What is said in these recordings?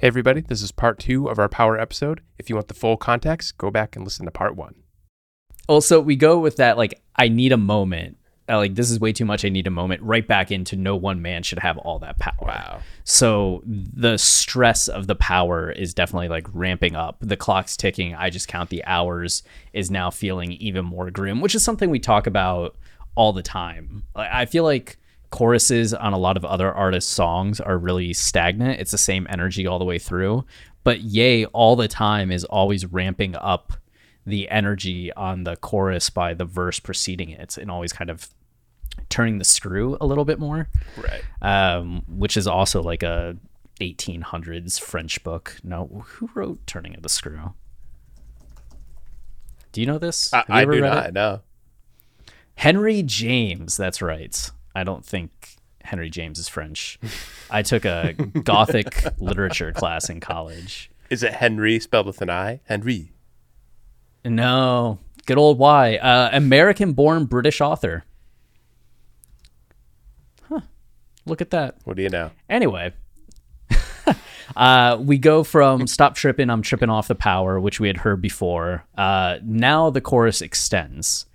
Hey, everybody, this is part two of our power episode. If you want the full context, go back and listen to part one. Also, we go with that like I need a moment. Uh, like this is way too much. I need a moment. Right back into no one man should have all that power. Wow. So the stress of the power is definitely like ramping up. The clock's ticking. I just count the hours is now feeling even more grim, which is something we talk about all the time. I feel like choruses on a lot of other artists' songs are really stagnant. It's the same energy all the way through. But Ye all the time is always ramping up the energy on the chorus by the verse preceding it and always kind of turning the screw a little bit more. Right. Um, which is also like a 1800s French book. No, who wrote Turning of the Screw? Do you know this? I, Have I do not it? know. Henry James, that's right. I don't think Henry James is French. I took a Gothic literature class in college. Is it Henry spelled with an I? Henry. No, good old Y. Uh, American born British author. Huh. Look at that. What do you know? Anyway, uh, we go from "Stop Tripping, I'm Tripping Off the Power," which we had heard before. Uh, now the chorus extends.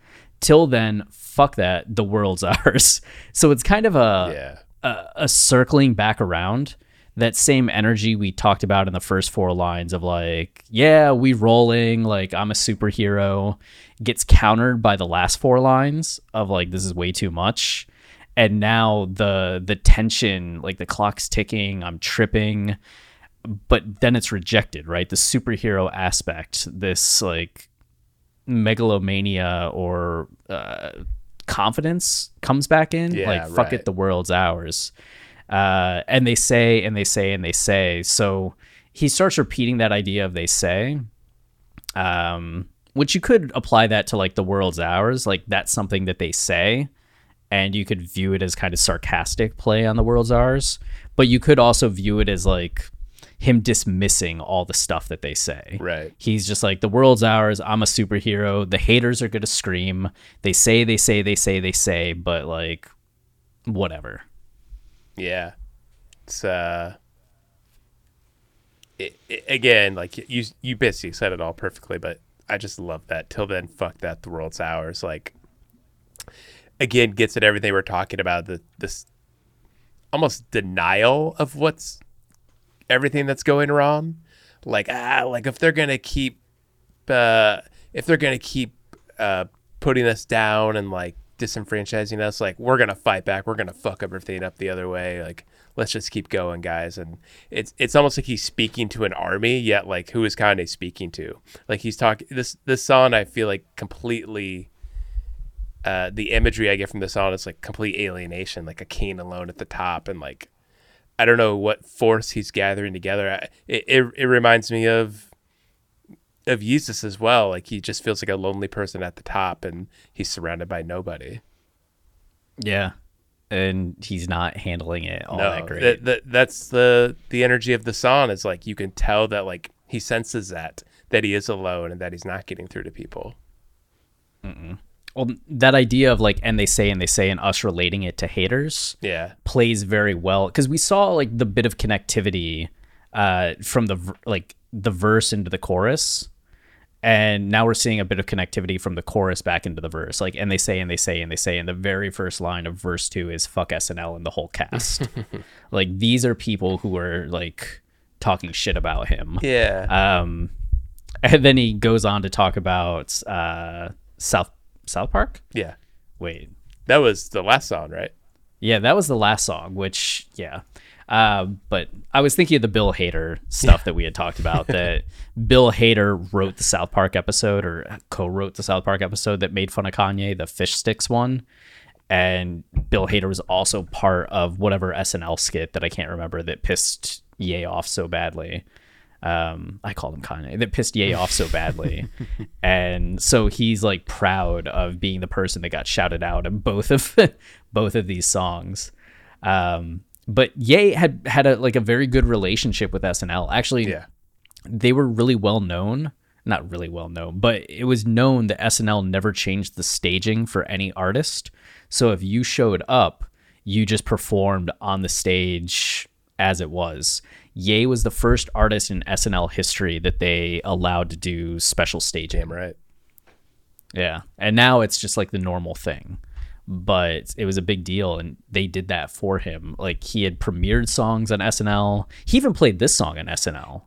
Till then, fuck that. The world's ours. So it's kind of a Yeah. a, a circling back around that same energy we talked about in the first four lines of like, yeah, we rolling, like I'm a superhero, gets countered by the last four lines of like this is way too much. And now the the tension, like the clock's ticking, I'm tripping, but then it's rejected, right? The superhero aspect, this like megalomania or uh, confidence comes back in. Yeah, like, fuck right. it, the world's ours. Uh, and they say and they say and they say. So he starts repeating that idea of they say, um, which you could apply that to like the world's ours. Like that's something that they say, and you could view it as kind of sarcastic play on the world's ours. But you could also view it as like him dismissing all the stuff that they say. Right. He's just like the world's ours. I'm a superhero. The haters are gonna scream. They say, they say, they say, they say, but like, whatever. Yeah. It's uh it, it- again, like you you basically said it all perfectly, but I just love that. Till then, fuck that. The world's ours. Like again, gets at everything we're talking about. The this almost denial of what's everything that's going wrong. Like ah, like if they're gonna keep uh if they're gonna keep uh putting us down and like disenfranchising us, like we're gonna fight back. We're gonna fuck everything up the other way. Like let's just keep going, guys. And it's it's almost like he's speaking to an army, yet like who is Kanye speaking to? Like he's talking this this song. I feel like completely. Uh, the imagery I get from the song is like complete alienation, like a king alone at the top, and like I don't know what force he's gathering together. I- It it, it reminds me of of Jesus as well. Like he just feels like a lonely person at the top, and he's surrounded by nobody. Yeah. And he's not handling it all that great. that- that- that's the the energy of the song. Is like you can tell that like he senses that that he is alone and that he's not getting through to people. Well, that idea of like, and they say, and they say, and us relating it to haters Yeah, plays very well because we saw like the bit of connectivity uh, from the like the verse into the chorus, and now we're seeing a bit of connectivity from the chorus back into the verse. Like and they say and they say and they say and the very first line of verse 2 is fuck snl and the whole cast. Like these are people who are like talking shit about him. Yeah. um and then he goes on to talk about uh south south park yeah. wait That was the last song, right? yeah that was the last song which yeah uh, but I was thinking of the Bill Hader stuff that we had talked about. That Bill Hader wrote the South Park episode or co-wrote the South Park episode that made fun of Kanye, the fish sticks one. And Bill Hader was also part of whatever SNL skit that I can't remember that pissed Ye off so badly. Um, I called him Kanye that pissed Ye off so badly, and so he's like proud of being the person that got shouted out in both of both of these songs. Um, but Ye had had a like a very good relationship with SNL. Actually, Yeah. they were really well known. Not really well known, but it was known that SNL never changed the staging for any artist. So if you showed up, you just performed on the stage as it was. Ye was the first artist in SNL history that they allowed to do special staging. Damn right. Yeah. And now it's just like the normal thing. But it was a big deal and they did that for him. Like he had premiered songs on SNL. He even played this song on SNL,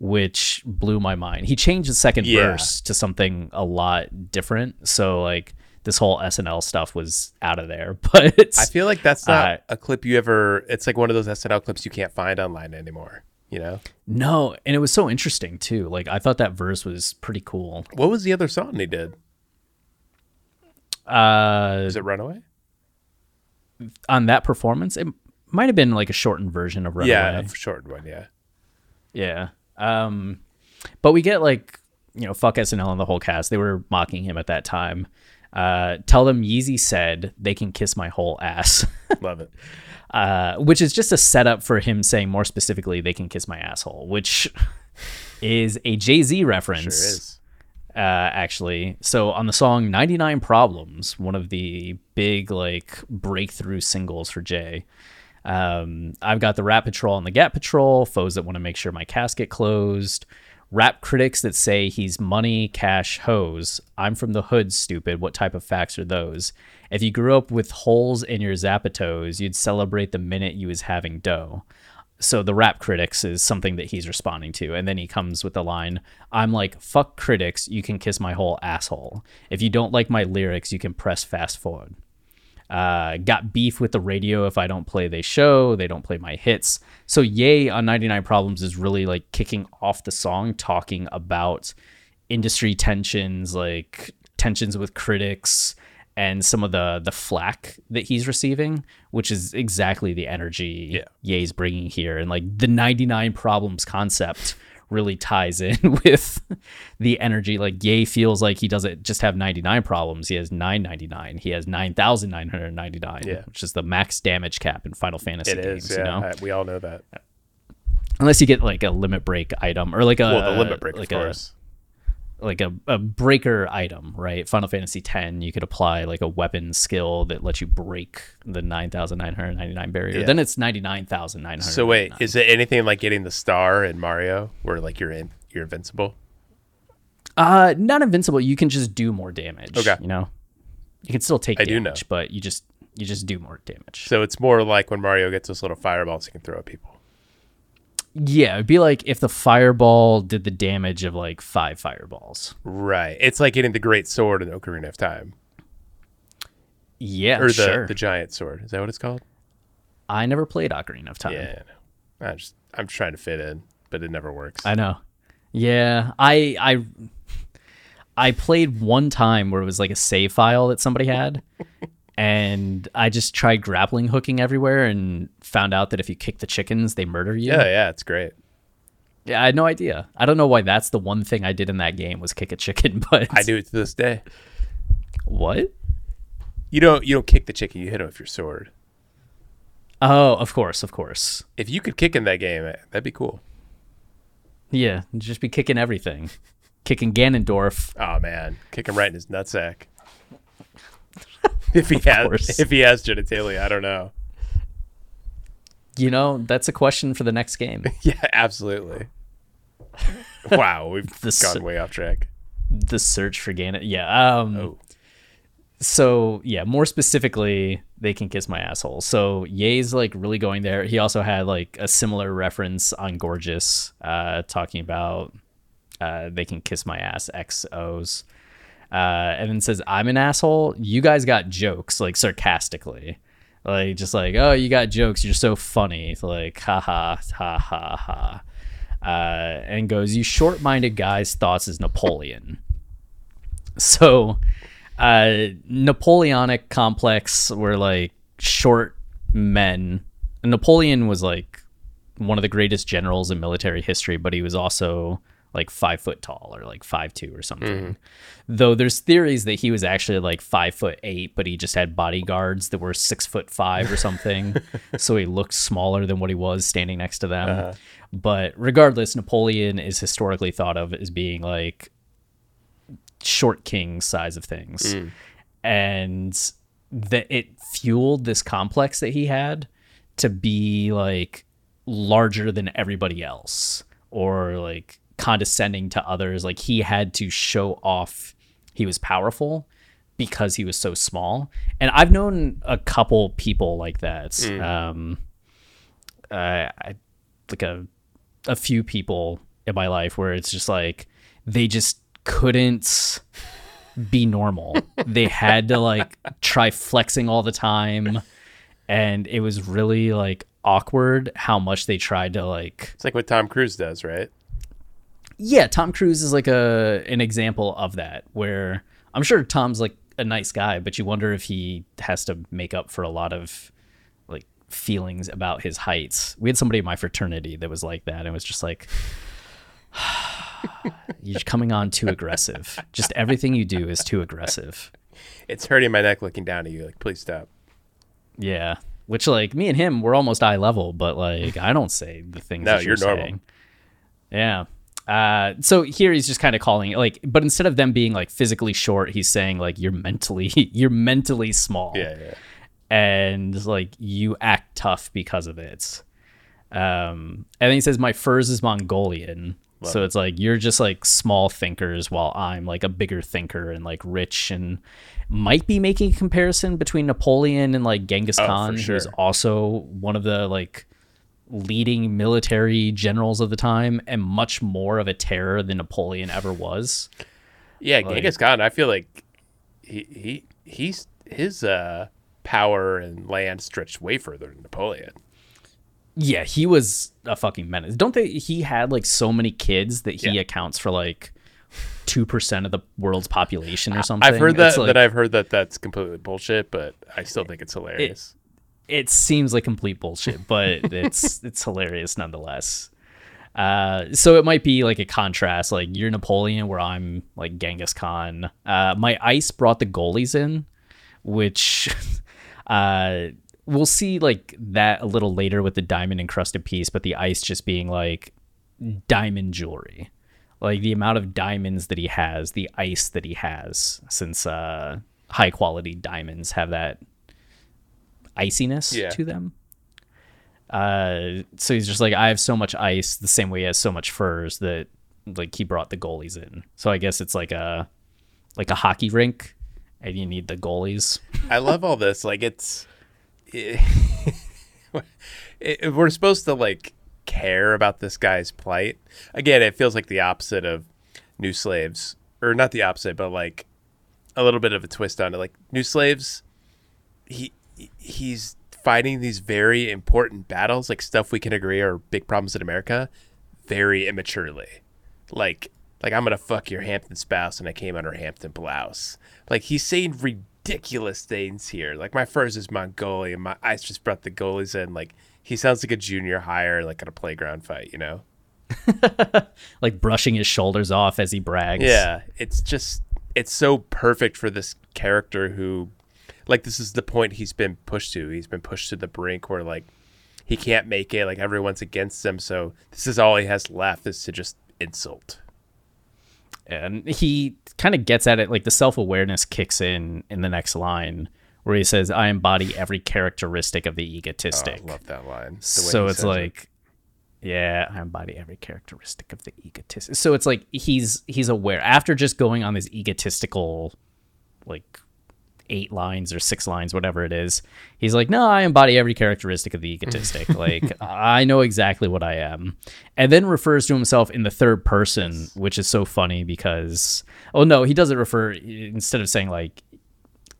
which blew my mind. He changed the second Yeah. verse to something a lot different. So like this whole SNL stuff was out of there. But I feel like that's not Uh, a clip you ever. It's like one of those SNL clips you can't find online anymore. You know, no, and it was so interesting too. Like I thought that verse was pretty cool. what was the other song they did? Uh Is it Runaway? on that performance, it might have been like a shortened version of Runaway. Yeah, a short one. Yeah. Yeah. Um, but we get like, you know, fuck SNL and the whole cast. They were mocking him at that time. Uh, tell them Yeezy said they can kiss my whole ass, Love it. uh, which is just a setup for him saying more specifically, they can kiss my asshole, which is a Jay Z reference Sure is. uh, actually. So on the song 99 Problems, one of the big like breakthrough singles for Jay, um, I've got the Rat Patrol and the Gap Patrol, foes that want to make sure my casket closed, rap critics that say he's money, cash, hose. I'm from the hood, stupid. What type of facts are those? If you grew up with holes in your zapatos, you'd celebrate the minute you was having dough so the rap critics is something that he's responding to and then he comes with the line i'm like fuck critics you can kiss my whole asshole if you don't like my lyrics you can press fast forward uh, got beef with the radio if i don't play they show they don't play my hits so yay on 99 problems is really like kicking off the song talking about industry tensions like tensions with critics and some of the the flack that he's receiving, which is exactly the energy Yeah. Ye's bringing here, and like the 99 problems concept really ties in with the energy. Like Ye feels like he doesn't just have 99 problems; he has 999. He has 9,999, Yeah. which is the max damage cap in Final Fantasy It games. is. Yeah. You know, we all know that. unless you get like a limit break item or like a well, the limit break, like of a course. Like a, a breaker item, right? Final Fantasy X, you could apply like a weapon skill that lets you break the 9,999 barrier. Yeah. Then it's 99,900. So wait, is it anything like getting the star in Mario, where like you're in, you're invincible? uh not invincible, you can just do more damage, Okay. you know. You can still take I damage, but you just you just do more damage. So it's more like when Mario gets those little fireballs he can throw at people. Yeah, it'd be like if the fireball did the damage of like 5 fireballs. Right. It's like getting the great sword in Ocarina of Time, Yeah, or the sure. the giant sword. Is that what it's called? I never played Ocarina of Time. Yeah. I know. I just I'm trying to fit in, but it never works. I know. Yeah, I I I played one time where it was like a save file that somebody had, and I just tried grappling hooking everywhere and found out that if you kick the chickens, they murder you. yeah, yeah, it's great. Yeah, I had no idea. I don't know why that's the one thing I did in that game was kick a chicken, but I do it to this day. What? You don't you don't kick the chicken, you hit him with your sword. Oh, of course, of course. If you could kick in that game, that'd be cool. Yeah, just be kicking everything, kicking Ganondorf. Oh man, kick him right in his nutsack. if he has course. if he has genitalia, I don't know. You know, that's a question for the next game. Yeah, absolutely. wow, we've gone way off track. the search for Ganon. Yeah. Um, Oh. so yeah, more specifically, they can kiss my asshole. So Ye's like really going there. He also had like a similar reference on Gorgeous, uh, talking about uh, they can kiss my ass XOs. Uh, and then says, I'm an asshole. You guys got jokes, like sarcastically. Like, just like, oh, you got jokes. You're so funny. Like, ha ha, ha ha ha. Uh, and goes, You short minded guy's thoughts is Napoleon. So, uh, Napoleonic complex were like short men. Napoleon was like one of the greatest generals in military history, but he was also like five foot tall or like five two or something. Mm-hmm. Though there's theories that he was actually like five foot eight, but he just had bodyguards that were six foot five or something, so he looked smaller than what he was standing next to them. Uh-huh. But regardless, Napoleon is historically thought of as being like short king size of things, mm. and that it fueled this complex that he had to be like larger than everybody else or like condescending to others. Like he had to show off he was powerful because he was so small. And i've known a couple people like that. Um uh, I, like a a few people in my life where it's just like they just couldn't be normal. they had to like try flexing all the time. And it was really like awkward how much they tried to like It's like what Tom Cruise does, right? Yeah, Tom Cruise is like a an example of that where I'm sure Tom's like a nice guy, but you wonder if he has to make up for a lot of like feelings about his heights. We had somebody in my fraternity that was like that and it was just like you're coming on too aggressive. Just everything you do is too aggressive. It's hurting my neck looking down at you. Like, please stop. Yeah. Which like me and him we're almost eye level, but like I don't say the things No, that you're, you're normal. saying. Yeah. Uh, so here he's just kind of calling it like, but instead of them being like physically short, he's saying like you're mentally you're mentally small, Yeah, yeah. and like you act tough because of it. Um, and then he says my furs is Mongolian, so it's like you're just like small thinkers, while I'm like a bigger thinker and like rich and might be making a comparison between Napoleon and like Genghis Oh, Khan, who's sure. also one of the like leading military generals of the time and much more of a terror than Napoleon ever was. Yeah, Genghis Khan. I feel like he he he's his uh power and land stretched way further than Napoleon. Yeah, he was a fucking menace. Don't they? He had like so many kids that he Yeah. accounts for like two percent of the world's population or something. I've heard that like, that I've heard that that's completely bullshit, but I still think it's hilarious. it seems like complete bullshit, but it's it's hilarious nonetheless. Uh, so it might be like a contrast, like you're Napoleon, where I'm like Genghis Khan. Uh, my ice brought the goalies in, which uh, we'll see like that a little later with the diamond encrusted piece, but the ice just being like diamond jewelry, like the amount of diamonds that he has, the ice that he has, since uh, high quality diamonds have that iciness Yeah. to them. Uh, so he's just like, I have so much ice, the same way he has so much furs that like he brought the goalies in. So I guess it's like a like a hockey rink, and you need the goalies. I love all this. Like it's, it, it- we're supposed to like care about this guy's plight. Again, it feels like the opposite of New Slaves, or not the opposite, but like a little bit of a twist on it. Like New Slaves, he he's fighting these very important battles, like stuff we can agree are big problems in America, very immaturely. Like like I'm gonna fuck your Hampton spouse and I came under Hampton blouse. Like he's saying ridiculous things here. Like my first is Mongolian, my ice just brought the goalies in. Like he sounds like a junior hire, like at a playground fight, you know? like brushing his shoulders off as he brags. Yeah, it's just it's so perfect for this character who like this is the point he's been pushed to. He's been pushed to the brink where like he can't make it, like everyone's against him, so this is all he has left is to just insult. and he kind of gets at it like the self-awareness kicks in in the next line where he says i embody every characteristic of the Oh, egotistic I love that line. so it's says it. like yeah, I embody every characteristic of the egotist. So it's like he's he's aware after just going on this egotistical like eight lines or six lines, whatever it is. He's like, no, I embody every characteristic of the egotistic. like, I know exactly what I am. And then refers to himself in the third person, which is so funny because, oh no, he doesn't refer, instead of saying like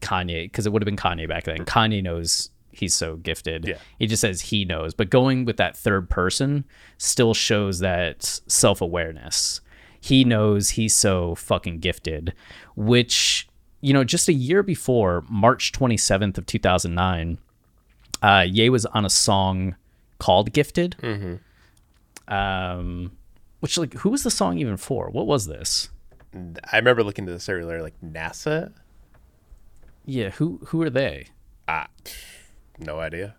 Kanye, because it would have been Kanye back then. Kanye knows he's so gifted. Yeah. He just says he knows. But going with that third person still shows that self awareness. He knows he's so fucking gifted, which you know, just a year before, March 27th of 2009, uh, Ye was on a song called "Gifted." Um, which like, who was the song even for? What was this? I remember looking to this earlier, like NASA. Yeah, who who are they? Ah, No idea.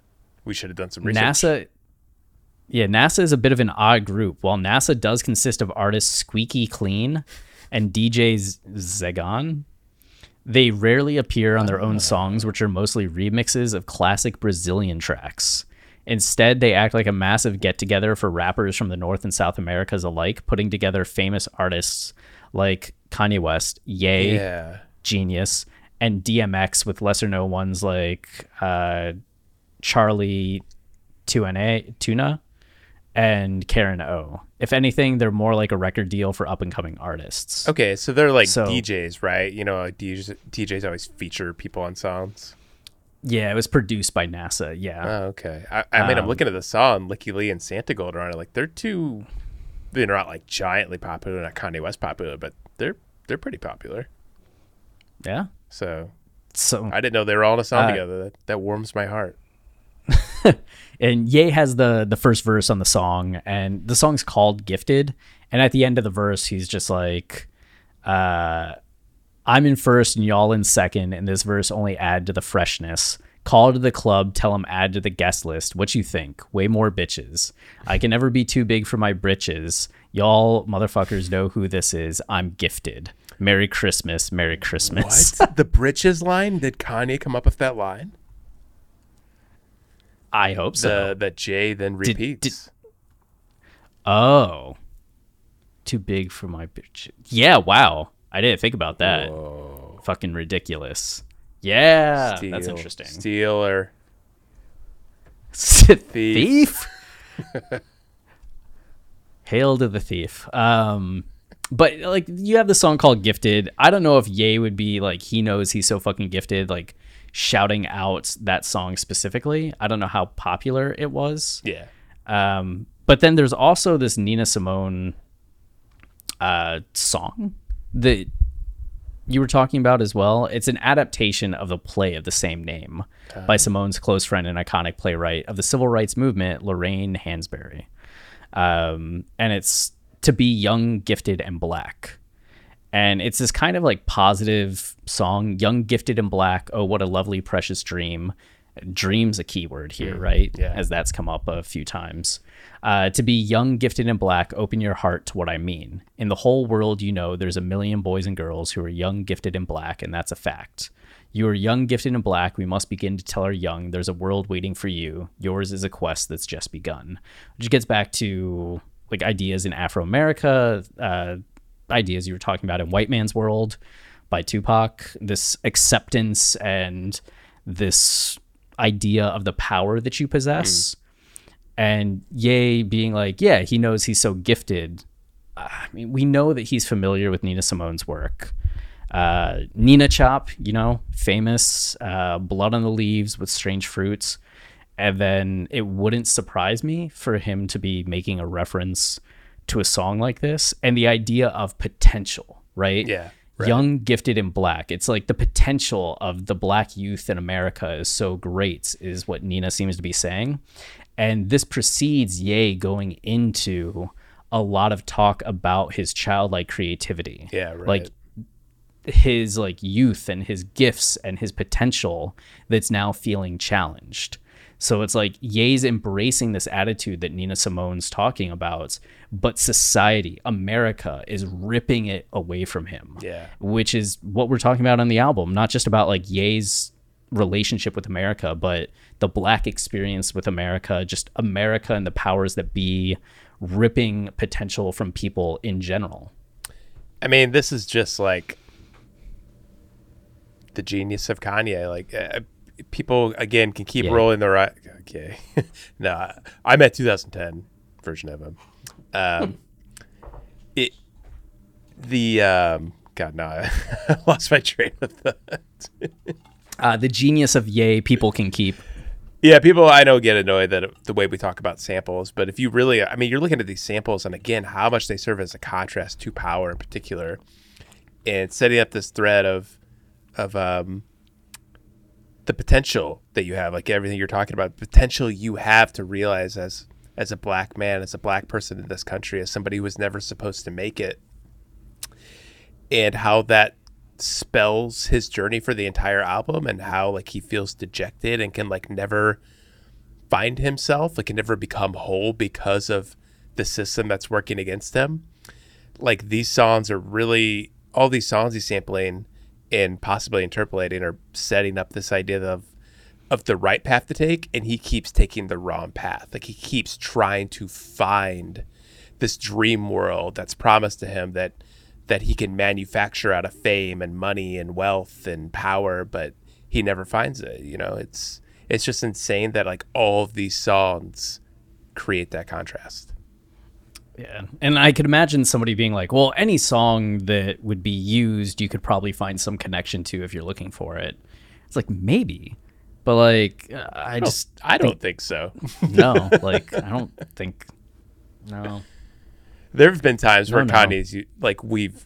We should have done some research. NASA. Yeah, NASA is a bit of an odd group. While NASA does consist of artists Squeaky Clean and DJs Zegon, they rarely appear on their own songs, which are mostly remixes of classic Brazilian tracks. Instead, they act like a massive get together for rappers from the North and South Americas alike, putting together famous artists like Kanye West, Ye, Yeah. Genius, and DMX with lesser known ones like uh, Chali 2na, Tuna and Karen O. If anything, they're more like a record deal for up and coming artists. Okay, so they're like So- DJs, right? You know, DJs, DJs always feature people on songs. Yeah, it was produced by NASA. Yeah. Oh, okay. I, I mean, I'm Um, looking at the song, Lykke Li and Santigold are on it. Like, they're two, they're not like giantly popular, not Kanye West popular, but they're they're pretty popular. yeah. So So I didn't know they were all in a song Uh, together. That, that warms my heart. and Ye has the the first verse on the song, and the song's called "Gifted." And at the end of the verse, he's just like, uh, "I'm in first and y'all in second, and this verse only add to the freshness." Call to the club, tell them add to the guest list. What you think? Way more bitches. I can never be too big for my britches. Y'all motherfuckers know who this is. I'm gifted. Merry Christmas. Merry Christmas. What? the britches line? Did Kanye come up with that line? I hope so. The that Jay then Did- repeats. Oh. Too big for my bitch. Yeah, wow. I didn't think about that. Fucking ridiculous. Yeah, that's interesting. Stealer. thief. Hail to the thief. Um but like you have the song called Gifted. I don't know if Ye would be like he knows he's so fucking gifted like shouting out that song specifically. I don't know how popular it was. Yeah. Um, but then there's also this Nina Simone uh, song that you were talking about as well. It's an adaptation of the play of the same name by Simone's close friend and iconic playwright of the civil rights movement, Lorraine Hansberry. Um, and it's to be young, gifted, and black. And it's this kind of like positive song, young, gifted, and black. Oh, what a lovely, precious dream. Dream's a keyword here, right? yeah. As that's come up a few times. Uh, to be young, gifted, and black, open your heart to what I mean. In the whole world, you know, there's a million boys and girls who are young, gifted, and black, and that's a fact. You are young, gifted, and black. We must begin to tell our young there's a world waiting for you. Yours is a quest that's just begun. Which gets back to like ideas in Afro America, uh, ideas you were talking about in White Man's World by Tupac, this acceptance and this idea of the power that you possess. And Ye being like, yeah, he knows he's so gifted. I mean, we know that he's familiar with Nina Simone's work. Uh, Nina Chop, you know, famous, uh, Blood on the Leaves with Strange Fruits. And then it wouldn't surprise me for him to be making a reference to a song like this and the idea of potential, right? Yeah, right. Young, gifted, and black. It's like the potential of the black youth in America is so great, is what Nina seems to be saying. And this precedes Ye going into a lot of talk about his childlike creativity. Yeah, right. Like his like youth and his gifts and his potential that's now feeling challenged. So it's like Ye's embracing this attitude that Nina Simone's talking about, but society, America, is ripping it away from him. Yeah. Which is what we're talking about on the album, not just about like Ye's relationship with America, but the black experience with America, just America and the powers that be ripping potential from people in general. I mean, this is just like the genius of Kanye. Like uh, people again can keep Yeah. rolling their right. Okay, no, I- I meant 2010 version of him. Um, it the um, God no, I lost my train of thought. Uh, the genius of Ye, people can keep. Yeah, people I know get annoyed that the way we talk about samples, but if you really, I mean, you're looking at these samples and again, how much they serve as a contrast to power in particular, and setting up this thread of, of um, the potential that you have, like everything you're talking about, potential you have to realize as as a black man, as a black person in this country, as somebody who was never supposed to make it, and how that spells his journey for the entire album and how like he feels dejected and can like never find himself like can never become whole because of the system that's working against him. Like these songs are really all these songs he's sampling and possibly interpolating are setting up this idea of of the right path to take and he keeps taking the wrong path like he keeps trying to find this dream world that's promised to him that that he can manufacture out of fame and money and wealth and power but he never finds it you know it's it's just insane that like all of these songs create that contrast Yeah. And I could imagine somebody being like, well, any song that would be used, you could probably find some connection to if you're looking for it. It's like, maybe. But like, uh, I just, i don't think so no, like, I don't think, no. there have been times where No, no. kanye's like we've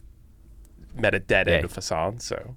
met a dead end Yeah. with a song so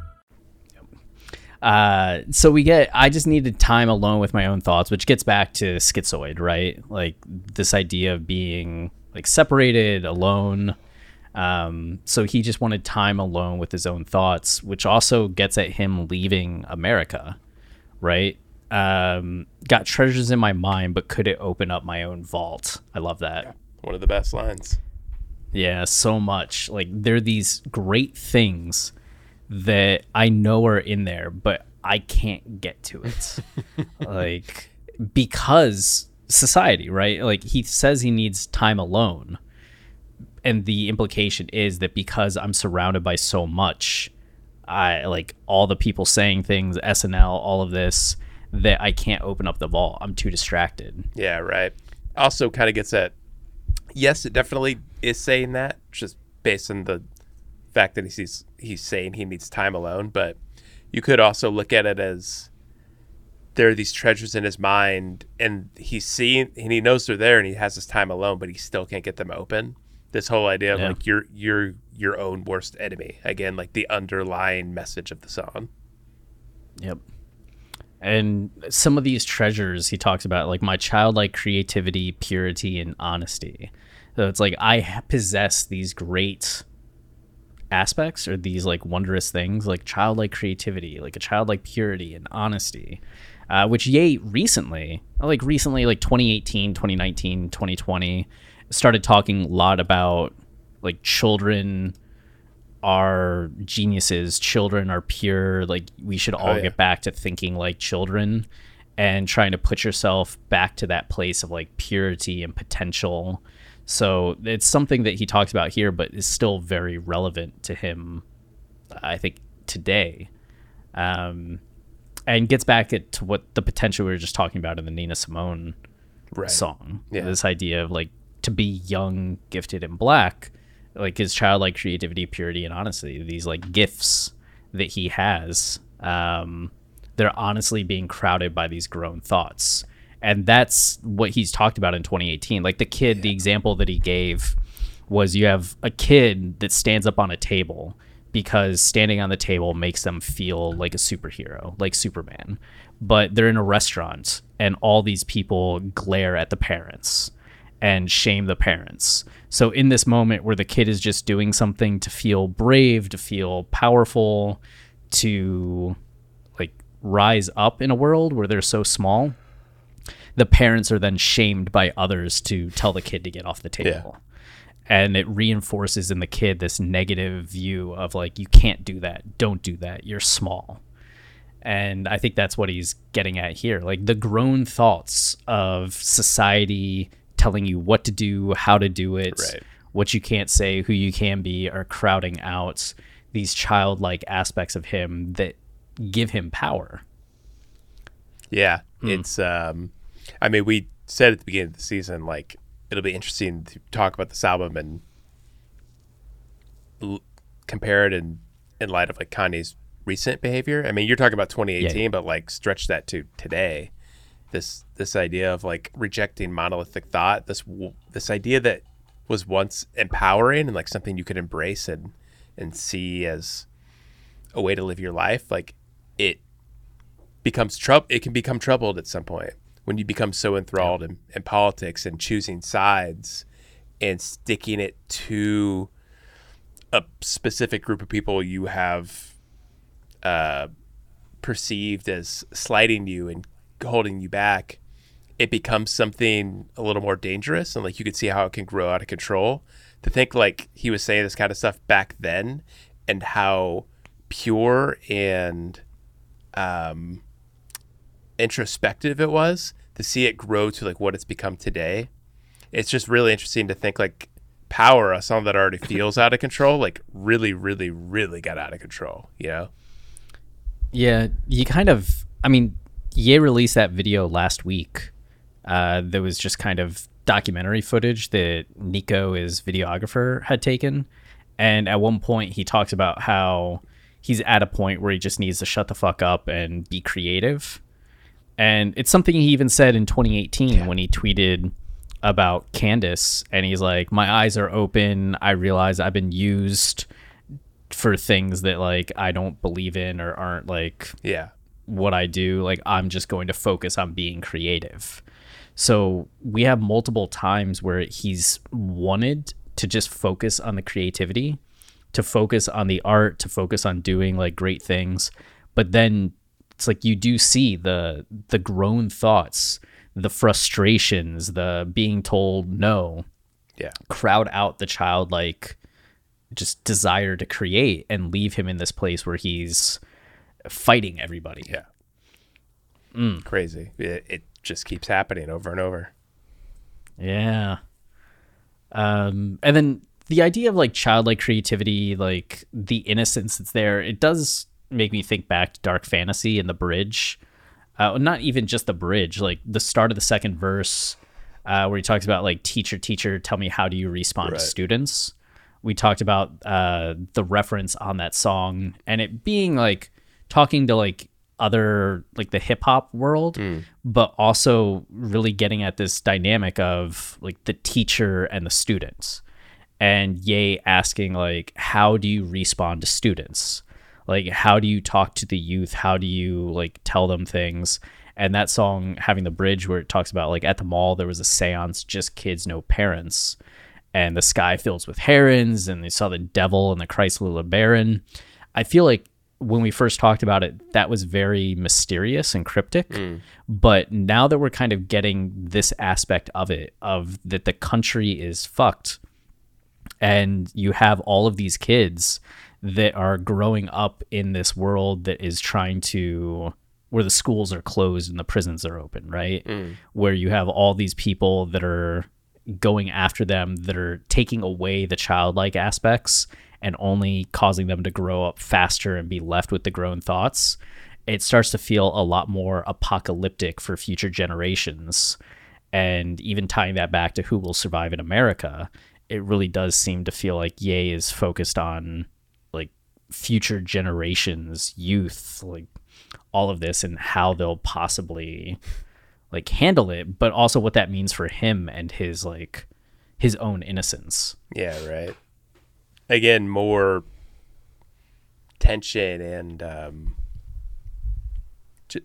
Uh, so we get, I just needed time alone with my own thoughts, which gets back to schizoid, right? Like this idea of being like separated, alone. Um, so he just wanted time alone with his own thoughts, which also gets at him leaving America, right? Um, got treasures in my mind, but could it open up my own vault? I love that. one of the best lines Yeah, so much. Like they're these great things that I know are in there, but I can't get to it. like because society, right? Like he says he needs time alone. And the implication is that because I'm surrounded by so much, I like all the people saying things, SNL, all of this, that I can't open up the vault. I'm too distracted. Yeah, right. Also, kind of gets at yes, it definitely is saying that, just based on the fact that he's he's saying he needs time alone. But you could also look at it as there are these treasures in his mind, and he's seeing and he knows they're there, and he has his time alone, but he still can't get them open. This whole idea of Yeah. like you're you're your own worst enemy again, like the underlying message of the song. Yep. And some of these treasures he talks about, like my childlike creativity, purity, and honesty. So it's like I possess these great aspects or these like wondrous things, like childlike creativity, like a childlike purity and honesty, uh, which Ye recently, like recently, like 2018, 2019, 2020, started talking a lot about like children are geniuses children are pure like we should all yeah. get back to thinking like children and trying to put yourself back to that place of like purity and potential so it's something that he talks about here but is still very relevant to him i think today um and gets back at to what the potential we were just talking about in the nina simone Right. song. Yeah. This idea of like to be young, gifted, and black, like his childlike creativity, purity, and honesty. These like gifts that he has, um, they're honestly being crowded by these grown thoughts, and that's what he's talked about in 2018. Like the kid, the example that he gave was you have a kid that stands up on a table because standing on the table makes them feel like a superhero, like Superman. But they're in a restaurant and all these people glare at the parents and shame the parents. So in this moment where the kid is just doing something to feel brave, to feel powerful, to like rise up in a world where they're so small, the parents are then shamed by others to tell the kid to get off the table. And it reinforces in the kid this negative view of like, you can't do that. Don't do that. You're small. And I think that's what he's getting at here. Like the grown thoughts of society telling you what to do, how to do it, Right. what you can't say, who you can be, are crowding out these childlike aspects of him that give him power. Yeah, it's. um I mean, we said at the beginning of the season, like it'll be interesting to talk about this album and l- compare it in in light of like Kanye's recent behavior. I mean, you're talking about 2018, Yeah. but like stretch that to today. This this idea of like rejecting monolithic thought. This this idea that was once empowering and like something you could embrace and and see as a way to live your life. Like it becomes trouble it can become troubled at some point when you become so enthralled in, in politics and choosing sides and sticking it to a specific group of people you have uh, perceived as slighting you and holding you back it becomes something a little more dangerous and like you could see how it can grow out of control. To think like he was saying this kind of stuff back then and how pure and um introspective it was to see it grow to like what it's become today it's just really interesting to think like power a song that already feels out of control like really really really got out of control you know Yeah, you kind of. I mean, Ye released that video last week. Uh, there was just kind of documentary footage that Nico, his videographer, had taken, and at one point he talks about how he's at a point where he just needs to shut the fuck up and be creative. And it's something he even said in 2018 when he tweeted about Candace, and he's like, "My eyes are open. I realize I've been used." for things that like I don't believe in or aren't like yeah what I do. Like I'm just going to focus on being creative. So we have multiple times where he's wanted to just focus on the creativity, to focus on the art, to focus on doing like great things. But then it's like you do see the the grown thoughts, the frustrations, the being told no, yeah. crowd out the childlike just desire to create and leave him in this place where he's fighting everybody. yeah. Crazy. It, it just keeps happening over and over. Yeah. Um, and then the idea of like childlike creativity, like the innocence that's there, it does make me think back to Dark Fantasy and the bridge. Uh, not even just the bridge, like the start of the second verse, uh, where he talks about like teacher, teacher, tell me how do you respond Right. to students. We talked about uh, the reference on that song and it being like talking to like other like the hip hop world, but also really getting at this dynamic of like the teacher and the students. And Ye asking like, how do you respond to students? Like, how do you talk to the youth? How do you like tell them things? And that song having the bridge where it talks about like at the mall there was a seance, just kids, no parents, and the sky fills with herons, and they saw the devil and the Chrysler Baron. I feel like when we first talked about it, that was very mysterious and cryptic. Hmm. But now that we're kind of getting this aspect of it, of that the country is fucked, and you have all of these kids that are growing up in this world that is trying to where the schools are closed and the prisons are open right? Mm. Where you have all these people that are going after them that are taking away the childlike aspects and only causing them to grow up faster and be left with the grown thoughts. It starts to feel a lot more apocalyptic for future generations. And even tying that back to who will survive in America, it really does seem to feel like Ye is focused on future generations, youth, like all of this and how they'll possibly like handle it, but also what that means for him and his like his own innocence. Yeah, right. Again, more tension and um,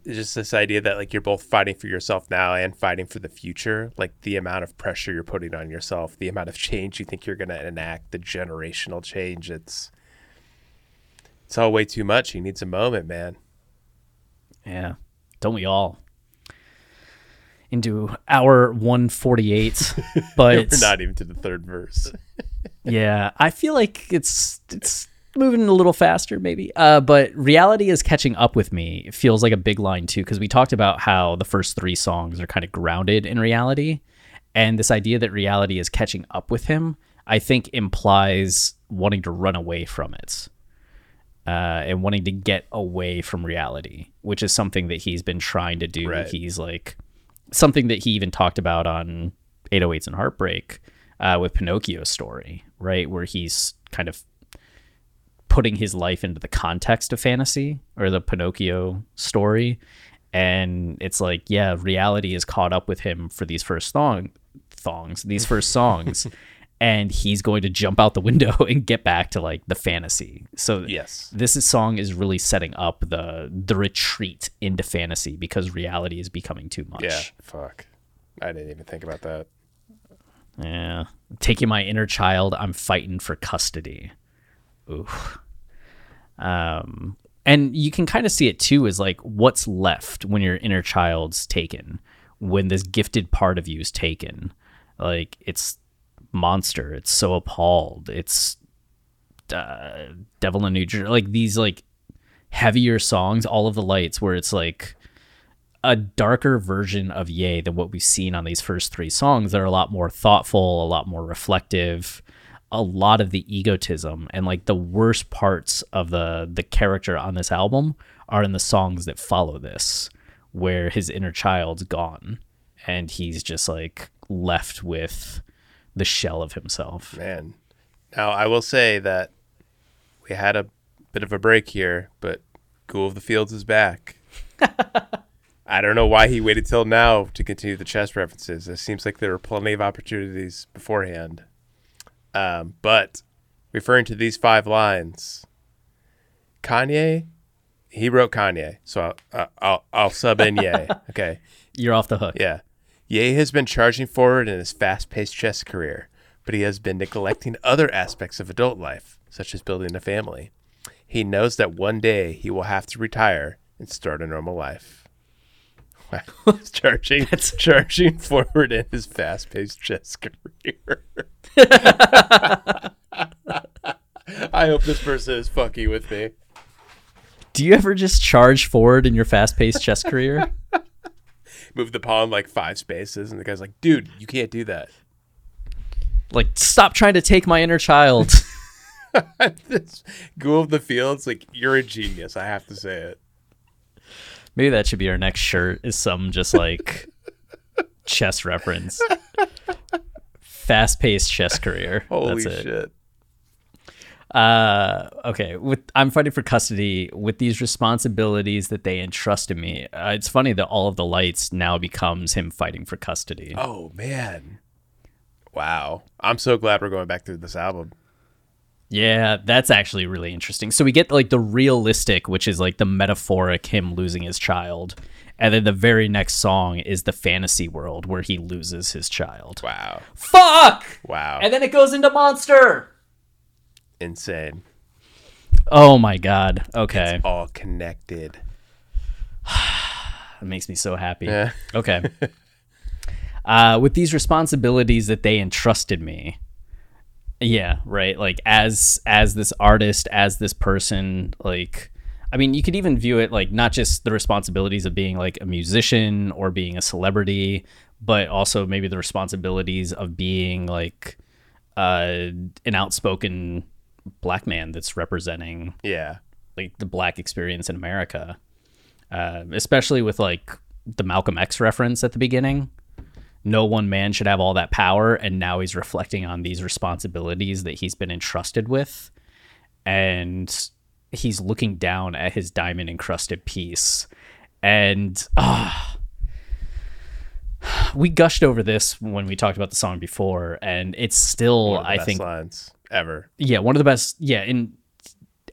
just this idea that like you're both fighting for yourself now and fighting for the future. Like the amount of pressure you're putting on yourself, the amount of change you think you're going to enact, the generational change. It's it's all way too much. He needs a moment, man. Yeah. Don't we all? Into hour 148. But We're not even to the third verse. yeah, I feel like it's it's moving a little faster maybe. Uh but reality is catching up with me. It feels like a big line too because we talked about how the first 3 songs are kind of grounded in reality and this idea that reality is catching up with him, I think implies wanting to run away from it. Uh, and wanting to get away from reality, which is something that he's been trying to do. Right. He's like something that he even talked about on 808s and Heartbreak uh, with Pinocchio's story, right? Where he's kind of putting his life into the context of fantasy or the Pinocchio story. And it's like, yeah, reality is caught up with him for these first thong thongs, these first songs. and he's going to jump out the window and get back to like the fantasy. So Yes. this is, song is really setting up the the retreat into fantasy because reality is becoming too much. Yeah. Fuck. I didn't even think about that. Yeah. Taking my inner child, I'm fighting for custody. Oof. Um, and you can kind of see it too as like what's left when your inner child's taken, when this gifted part of you is taken. Like it's monster, it's so appalled, it's uh, Devil in New Jersey, like these like heavier songs, all of the lights, where it's like a darker version of Ye than what we've seen on these first three songs that are a lot more thoughtful, a lot more reflective, a lot of the egotism and like the worst parts of the the character on this album are in the songs that follow this, where his inner child's gone and he's just like left with the shell of himself. Man. Now, I will say that we had a bit of a break here, but Ghoul of the Fields is back. I don't know why he waited till now to continue the chess references. It seems like there were plenty of opportunities beforehand. Um, but referring to these five lines, Kanye, he wrote Kanye, so I'll, I'll, I'll sub in Ye. Okay. You're off the hook. Yeah. Ye has been charging forward in his fast paced chess career, but he has been neglecting other aspects of adult life, such as building a family. He knows that one day he will have to retire and start a normal life. Wow. charging, charging forward in his fast paced chess career. I hope this person is fucking with me. Do you ever just charge forward in your fast-paced chess career? Move the pawn like five spaces, and the guy's like, dude, you can't do that. like stop trying to take my inner child. this Ghoul of the Fields, like you're a genius. I have to say it. Maybe that should be our next shirt is some just like chess reference. Fast paced chess career. Holy shit! Uh, okay. With I'm fighting for custody with these responsibilities that they entrust in me. Uh, it's funny that all of the lights now becomes him fighting for custody. Oh man! Wow, I'm so glad we're going back through this album. Yeah, that's actually really interesting. So we get like the realistic, which is like the metaphoric him losing his child. And then the very next song is the fantasy world where he loses his child. Wow, Fuck! wow, And then it goes into monster. Insane. Oh my god. Okay. All connected. it makes me so happy. Yeah. Okay. uh, with these responsibilities that they entrusted me. Yeah, right. Like as as this artist, as this person, like I mean, you could even view it like not just the responsibilities of being like a musician or being a celebrity, but also maybe the responsibilities of being like uh, an outspoken black man that's representing Yeah, like the black experience in America, uh, especially with like the Malcolm X reference at the beginning. No one man should have all that power, and now he's reflecting on these responsibilities that he's been entrusted with, and he's looking down at his diamond encrusted piece, and ah. we gushed over this when we talked about the song before, and it's still, one of the I think, lines ever. yeah, one of the best. Yeah, in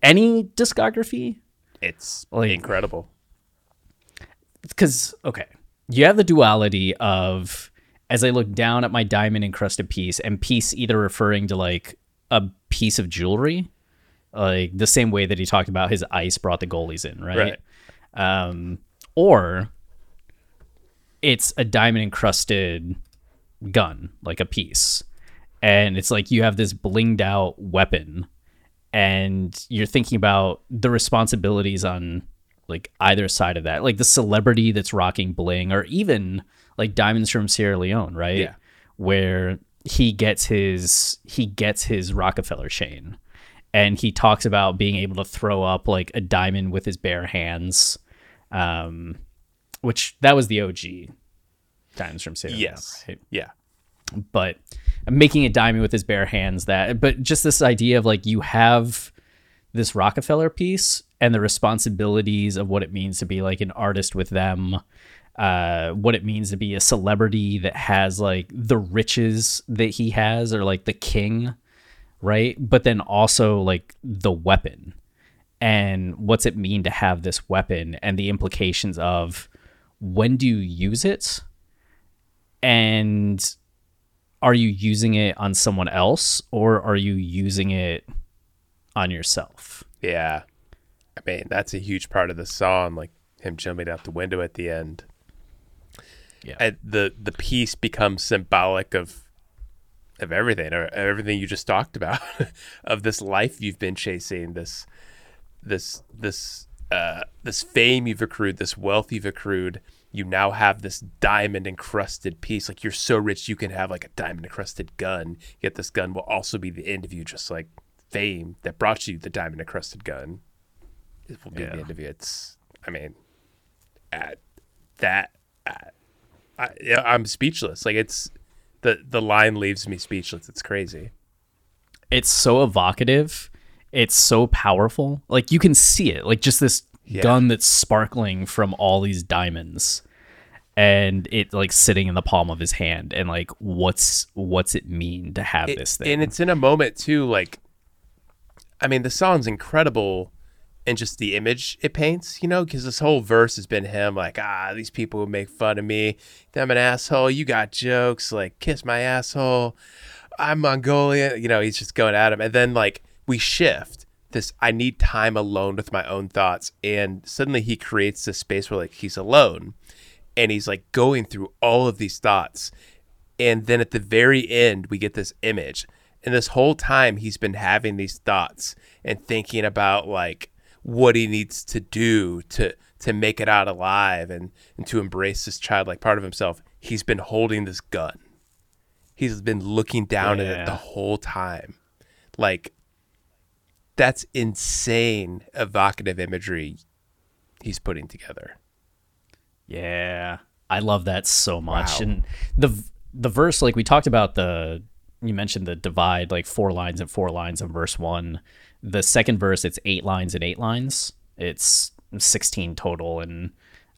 any discography It's Like- incredible. because okay, you have the duality of as I look down at my diamond encrusted piece, and piece either referring to like a piece of jewelry, like the same way that he talked about his ice brought the goalies in, right? Right. Um, or it's a diamond encrusted gun, like a piece, and it's like you have this blinged out weapon, and you're thinking about the responsibilities on like either side of that, like the celebrity that's rocking bling, or even like diamonds from Sierra Leone, right? Yeah. Where he gets his he gets his Rockefeller chain, and he talks about being able to throw up like a diamond with his bare hands, um, which that was the OG diamonds from Sierra Leone, right? Yeah. but making a diamond with his bare hands that but just this idea of like you have this Rockefeller piece and the responsibilities of what it means to be like an artist with them uh what it means to be a celebrity that has like the riches that he has or like the king right? But then also like the weapon. And what's it mean to have this weapon and the implications of when do you use it? And are you using it on someone else or are you using it on yourself? Yeah. I mean, that's a huge part of the song, like him jumping out the window at the end. Yeah. And the the piece becomes symbolic of of everything, or everything you just talked about, of this life you've been chasing, this this this uh this fame you've accrued, this wealth you've accrued. You now have this diamond encrusted piece. Like you're so rich you can have like a diamond encrusted gun. Yet this gun will also be the end of you, just like fame that brought you the diamond encrusted gun. It will be Yeah. the end of you. It's I mean at that at, I, I'm speechless. Like it's the the line leaves me speechless. It's crazy. It's so evocative. It's so powerful. Like you can see it. Like just this gun that's sparkling from all these diamonds and it like sitting in the palm of his hand and like what's what's it mean to have It- this thing? and it's in a moment too. Like, I mean, the song's incredible, and just the image it paints. You know, because this whole verse has been him like, ah, these people who make fun of me. I'm an asshole. You got jokes. Like, kiss my asshole. I'm Mongolian. You know, he's just going at him, and then like we shift. This I need time alone with my own thoughts, and suddenly he creates this space where like he's alone, and he's like going through all of these thoughts, and then at the very end we get this image. And this whole time he's been having these thoughts and thinking about like what he needs to do to to make it out alive and and to embrace this childlike part of himself. He's been holding this gun. He's been looking down at it the whole time. Like that's insane evocative imagery he's putting together Yeah, I love that so much. Wow. And the the verse, like we talked about the, you mentioned the divide, like four lines and four lines in verse one. The second verse, it's eight lines and eight lines. It's sixteen total, and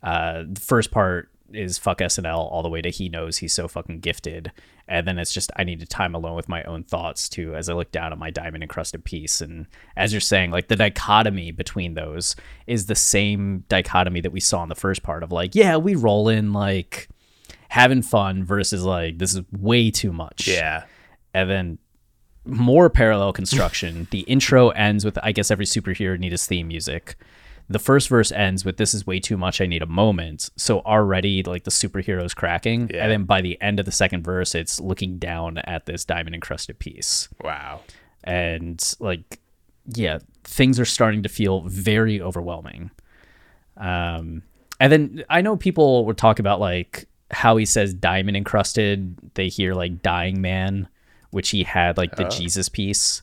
uh, the first part is fuck SNL all the way to he knows he's so fucking gifted, and then it's just I need time alone with my own thoughts too as I look down at my diamond encrusted piece. And as you're saying, like the dichotomy between those is the same dichotomy that we saw in the first part of like, yeah, we roll in like having fun versus like this is way too much. yeah And then more parallel construction. the intro ends with I guess every superhero needs his theme music. The first verse ends with this is way too much. I need a moment. So already like the superhero's cracking. Yeah. And then by the end of the second verse, it's looking down at this diamond encrusted piece. wow And like, yeah, things are starting to feel very overwhelming. Um, and then I know people would talk about like how he says diamond encrusted. They hear like dying man, which he had like the Jesus piece.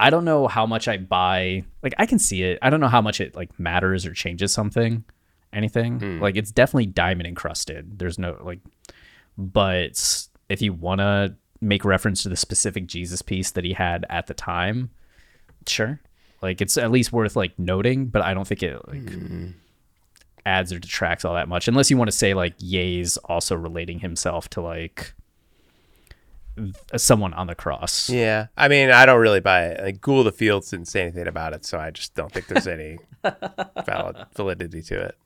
I don't know how much I buy. Like I can see it. I don't know how much it like matters or changes something, anything. Hmm. Like it's definitely diamond encrusted. There's no like, but if you want to make reference to the specific Jesus piece that he had at the time, sure. Like it's at least worth like noting, but I don't think it like hmm. adds or detracts all that much unless you want to say like Ye's also relating himself to like someone on the cross. Yeah, I mean, I don't really buy it. Like, Ghoul of the Fields didn't say anything about it, so I just don't think there's any valid validity to it.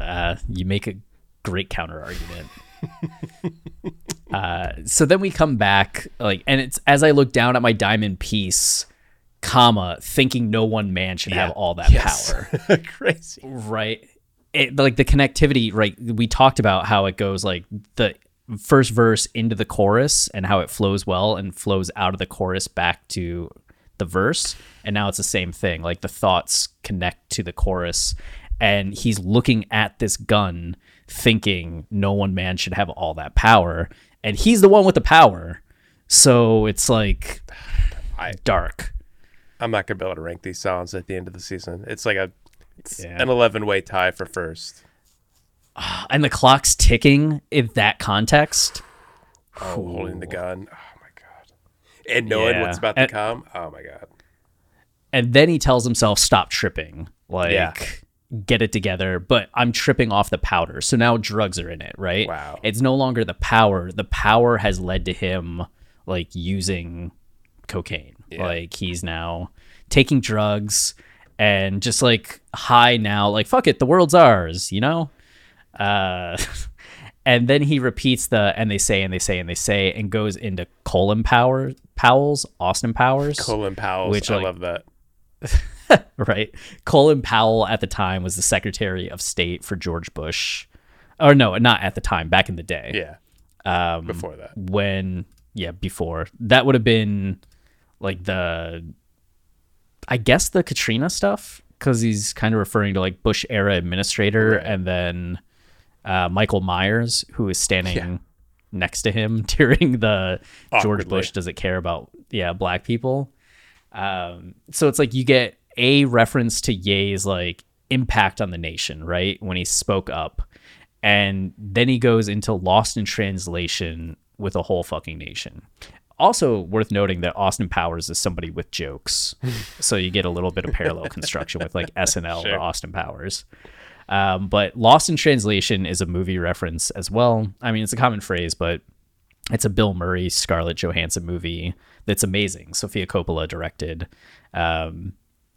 Uh, you make a great counter argument. uh, so then we come back, like, and it's as I look down at my diamond piece, comma, thinking no one man should have all that Yes. power. Crazy. right it, like the connectivity right we talked about how it goes like the first verse into the chorus and how it flows well and flows out of the chorus back to the verse and now it's the same thing like the thoughts connect to the chorus and he's looking at this gun thinking no one man should have all that power and he's the one with the power so it's like I- dark I'm not gonna be able to rank these songs at the end of the season. It's like a Yeah. an 11 way tie for first. and the clock's ticking in that context Oh, holding the gun. Oh my god. And knowing Yeah. what's about to And- come. Oh my god. and then he tells himself stop tripping like Yeah. get it together but i'm tripping off the powder so now drugs are in it right Wow. it's no longer the power the power has led to him like using cocaine like he's now taking drugs and just like high now like fuck it the world's ours you know uh and then he repeats the and they say and they say and they say and goes into colin power powell's austin powers Colin Powell. Which, I like- love that. right? Colin Powell at the time was the Secretary of State for George Bush. Or no, not at the time, back in the day. Yeah. Um, Before that. when yeah, before. That would have been like the I guess the Katrina stuff cuz he's kind of referring to like Bush era administrator Right. and then uh, Michael Myers who is standing Yeah. next to him during the George Bush doesn't care about yeah, black people. Um, so it's like you get a reference to Ye's like impact on the nation, right? When he spoke up. And then he goes into Lost in Translation with a whole fucking nation. Also worth noting that Austin Powers is somebody with jokes. so you get a little bit of parallel construction with like SNL or Austin Powers. Um, but Lost in Translation is a movie reference as well. I mean, it's a common phrase, but it's a Bill Murray, Scarlett Johansson movie that's amazing. Sofia Coppola directed. Um,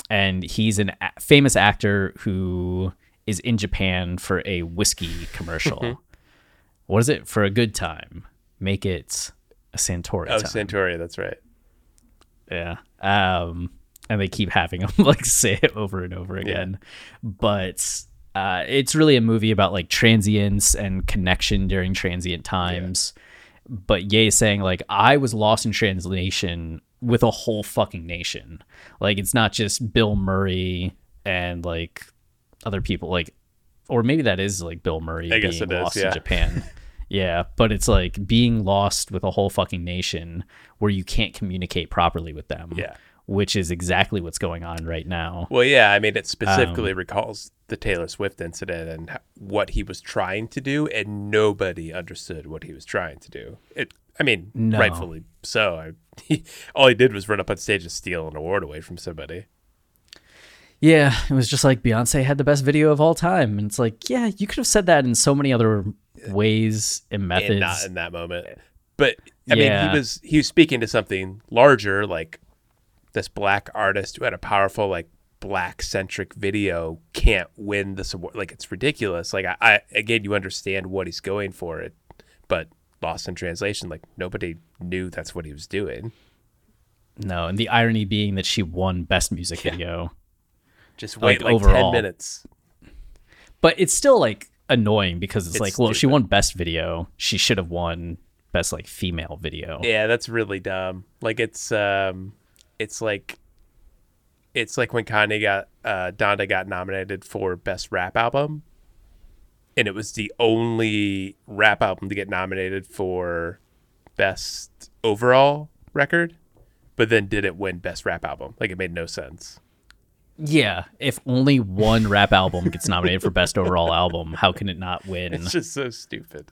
and he's an a- famous actor who is in Japan for a whiskey commercial. what is it? For a good time. Make it a Suntory Oh, time. Santoria. That's right. Yeah. Um, and they keep having him like say it over and over again. But uh, it's really a movie about like transience and connection during transient times. But Ye saying like I was lost in translation with a whole fucking nation. Like it's not just Bill Murray and like other people like or maybe that is like Bill Murray I guess being it is, lost yeah. in Japan. Yeah, but it's like being lost with a whole fucking nation where you can't communicate properly with them. Yeah. Which is exactly what's going on right now. Well, yeah, I mean, it Um, specifically recalls the Taylor Swift incident and what he was trying to do, and nobody understood what he was trying to do. It, I mean, No. rightfully so. I, he, all he did was run up on stage and steal an award away from somebody. Yeah, it was just like Beyonce had the best video of all time. And it's like, yeah, you could have said that in so many other ways and methods. and not in that moment. But I mean, he was he was speaking to something larger, like this black artist who had a powerful, like black centric video can't win this award. Like it's ridiculous. Like I, I again, you understand what he's going for it, but lost in translation, like nobody knew that's what he was doing. no, and the irony being that she won best music video. Just Like, wait like, overall. ten minutes. But it's still like annoying because it's, It's like, well, she won best video. She should have won best like female video. Yeah, that's really dumb. Like it's um it's like it's like when Kanye got uh Donda got nominated for best rap album and it was the only rap album to get nominated for best overall record but then didn't win best rap album. Like it made no sense. Yeah, if only one rap album gets nominated for best overall album, how can it not win? It's just so stupid.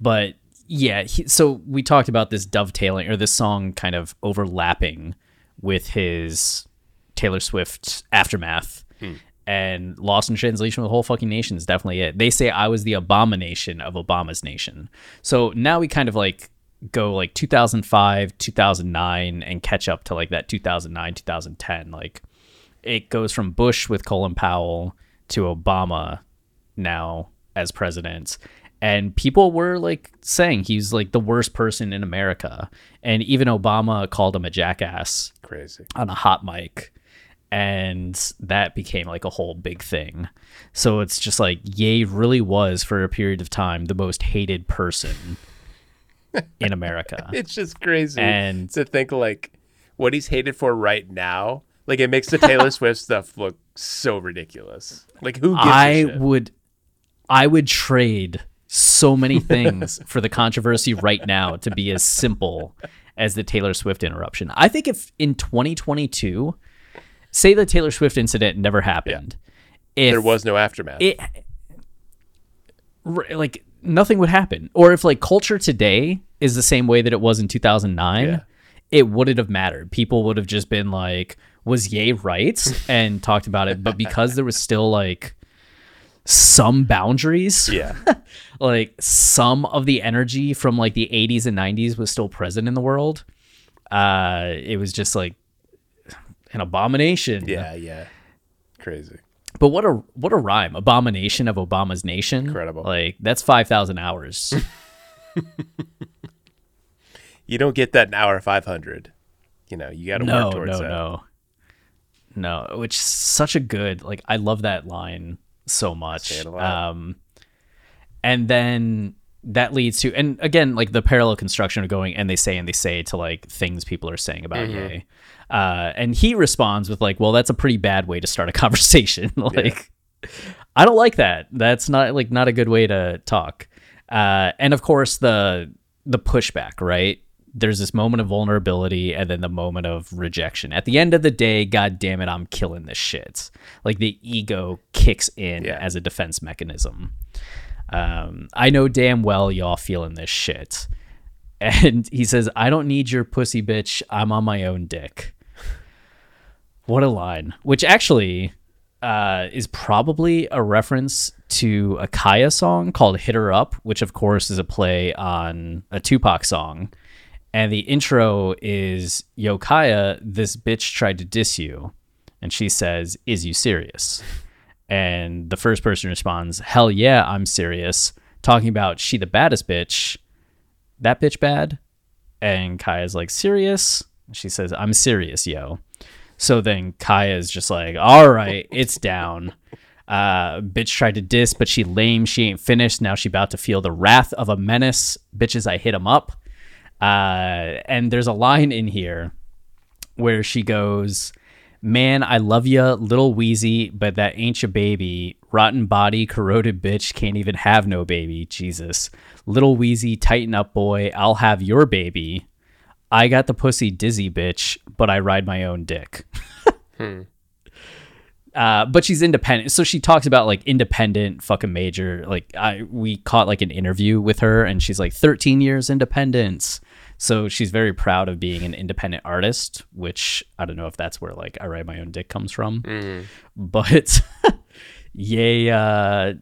But yeah he, so we talked about this dovetailing or this song kind of overlapping with his taylor swift aftermath hmm. and lost in translation with the whole fucking nation is definitely it. They say i was the abomination of obama's nation. So now we kind of like go like 2005 2009 and catch up to like that 2009 2010 like it goes from bush with colin powell to obama now as president and people were like saying he's like the worst person in america and even obama called him a jackass Crazy. on a hot mic and that became like a whole big thing so it's just like ye really was for a period of time the most hated person in america It's just crazy. And- to think like what he's hated for right now, like it makes the Taylor Swift stuff look so ridiculous. Like who I would I would trade so many things for the controversy right now to be as simple as the Taylor Swift interruption. I think if in 2022, say the Taylor Swift incident never happened, if there was no aftermath. it like nothing would happen or if like culture today is the same way that it was in 2009 Yeah. it wouldn't have mattered people would have just been like was Ye right and talked about it but because there was still like some boundaries yeah. like some of the energy from like the 80s and 90s was still present in the world uh it was just like an abomination Yeah, yeah. Crazy. but what a what a rhyme! Abomination of Obama's nation. Incredible. Like that's five thousand hours. You don't get that in hour 500. You know, you got to no, work towards no, that. no, no. Which such a good like. I love that line so much. Say it a lot. Um, and then that leads to and again like the parallel construction of going and they say and they say to like things people are saying about Mm-hmm. Ye. Uh, and he responds with like, "Well, that's a pretty bad way to start a conversation. like, I don't like that. That's not like not a good way to talk." Uh, and of course the the pushback, right? There's this moment of vulnerability and then the moment of rejection. At the end of the day, god damn it, I'm killing this shit. Like the ego kicks in Yeah. as a defense mechanism. Um, I know damn well y'all feeling this shit. And he says, I don't need your pussy bitch. I'm on my own dick. What a line. Which actually uh, is probably a reference to a Kaya song called Hit Her Up, which of course is a play on a Tupac song. And the intro is Yo Kaya, this bitch tried to diss you. And she says, Is you serious? And the first person responds, Hell yeah, I'm serious. Talking about she the baddest bitch. That bitch bad? And Kaya's like, Serious? She says, I'm serious, yo. So then Kaya is just like, All right, it's down. Uh, bitch tried to diss, but she lame. She ain't finished. Now she about to feel the wrath of a menace. Bitches, I hit him up. Uh, and there's a line in here where she goes, Man, I love ya, little wheezy, but that ain't your baby. Rotten body, corroded bitch, can't even have no baby. Jesus. Little wheezy, tighten up, boy. I'll have your baby. I got the pussy dizzy, bitch, but I ride my own dick. Uh, but she's independent. So she talks about like independent fucking major. Like I we caught like an interview with her and she's like 13 years independence. So she's very proud of being an independent artist, which I don't know if that's where like I ride my own dick comes from. But Ye uh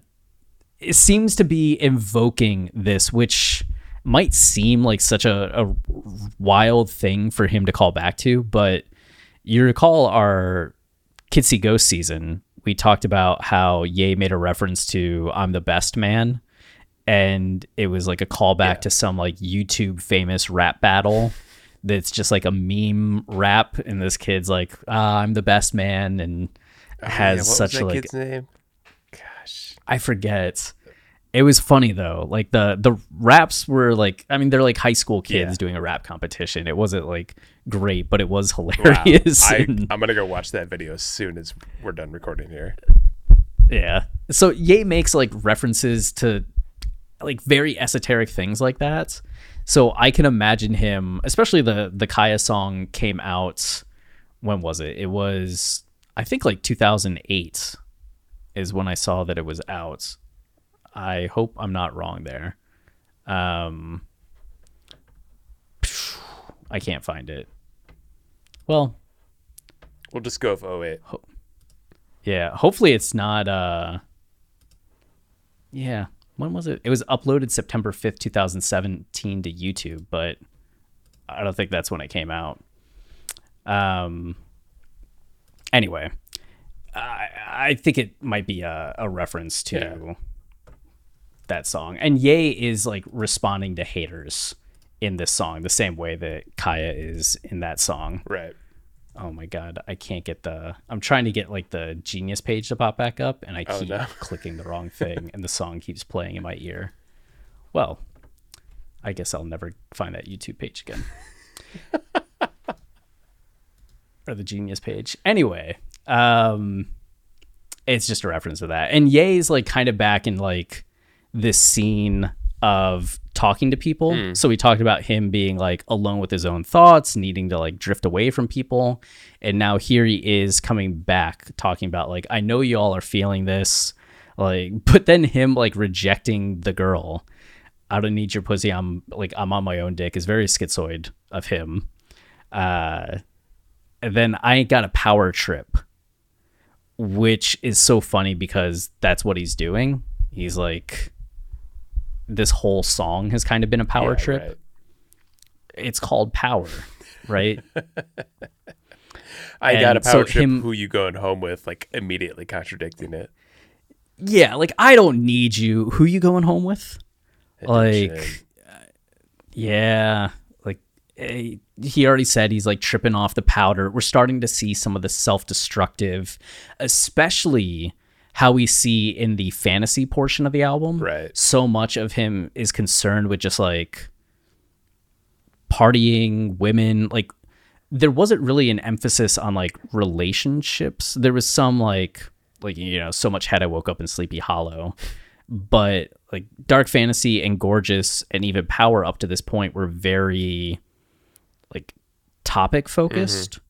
it seems to be invoking this, which might seem like such a, a wild thing for him to call back to, but you recall our Kids See Ghost season, we talked about how Ye made a reference to I'm the best man. And it was like a callback to some like YouTube famous rap battle that's just like a meme rap. And this kid's like, ah, I'm the best man. And Oh, Yeah, has was such like kid's name? Gosh. I forget. It was funny though. Like the the raps were like I mean they're like high school kids Yeah. doing a rap competition. It wasn't like great, but it was Wow. hilarious. I, and- I'm gonna go watch that video as soon as we're done recording here. yeah. So Ye makes like references to like very esoteric things like that. So I can imagine him, especially the the Kaya song came out when was it? It was I think like 2008 is when I saw that it was out. I hope I'm not wrong there. Um I can't find it. Well, We'll just go with 08. yeah, hopefully it's not uh Yeah, when was it? It was uploaded September 5th, 2017 to YouTube, but I don't think that's when it came out. Um anyway, I I think it might be a, a reference to Yeah. that song. And Ye is like responding to haters in this song the same way that Kaya is in that song. Right. Oh my god, I can't get the. I'm trying to get like the Genius page to pop back up, and I Oh, keep no. clicking the wrong thing, and the song keeps playing in my ear. Well, I guess I'll never find that YouTube page again, or the Genius page. Anyway, um, it's just a reference to that, and Ye's like kind of back in like this scene of talking to people. So we talked about him being like alone with his own thoughts, needing to like drift away from people. And now here he is coming back talking about like I know y'all are feeling this like but then him like rejecting the girl. I don't need your pussy. I'm like I'm on my own dick is very schizoid of him. Uh and then I ain't got a power trip which is so funny because that's what he's doing. He's like this whole song has kind of been a power Yeah, trip. right. It's called Power, right? I got a And so power trip. him- Who you going home with? Like immediately contradicting it. yeah, like I don't need you. Who you going home with? Addiction. Like yeah, like eh, he already said he's like tripping off the powder. We're starting to see some of the self-destructive, especially how we see in the fantasy portion of the album. Right. So much of him is concerned with just like partying, women, like there wasn't really an emphasis on like relationships. There was some like like you know, so much head I woke up in Sleepy Hollow. But like Dark Fantasy and Gorgeous and even Power up to this point were very like topic focused. Mm-hmm.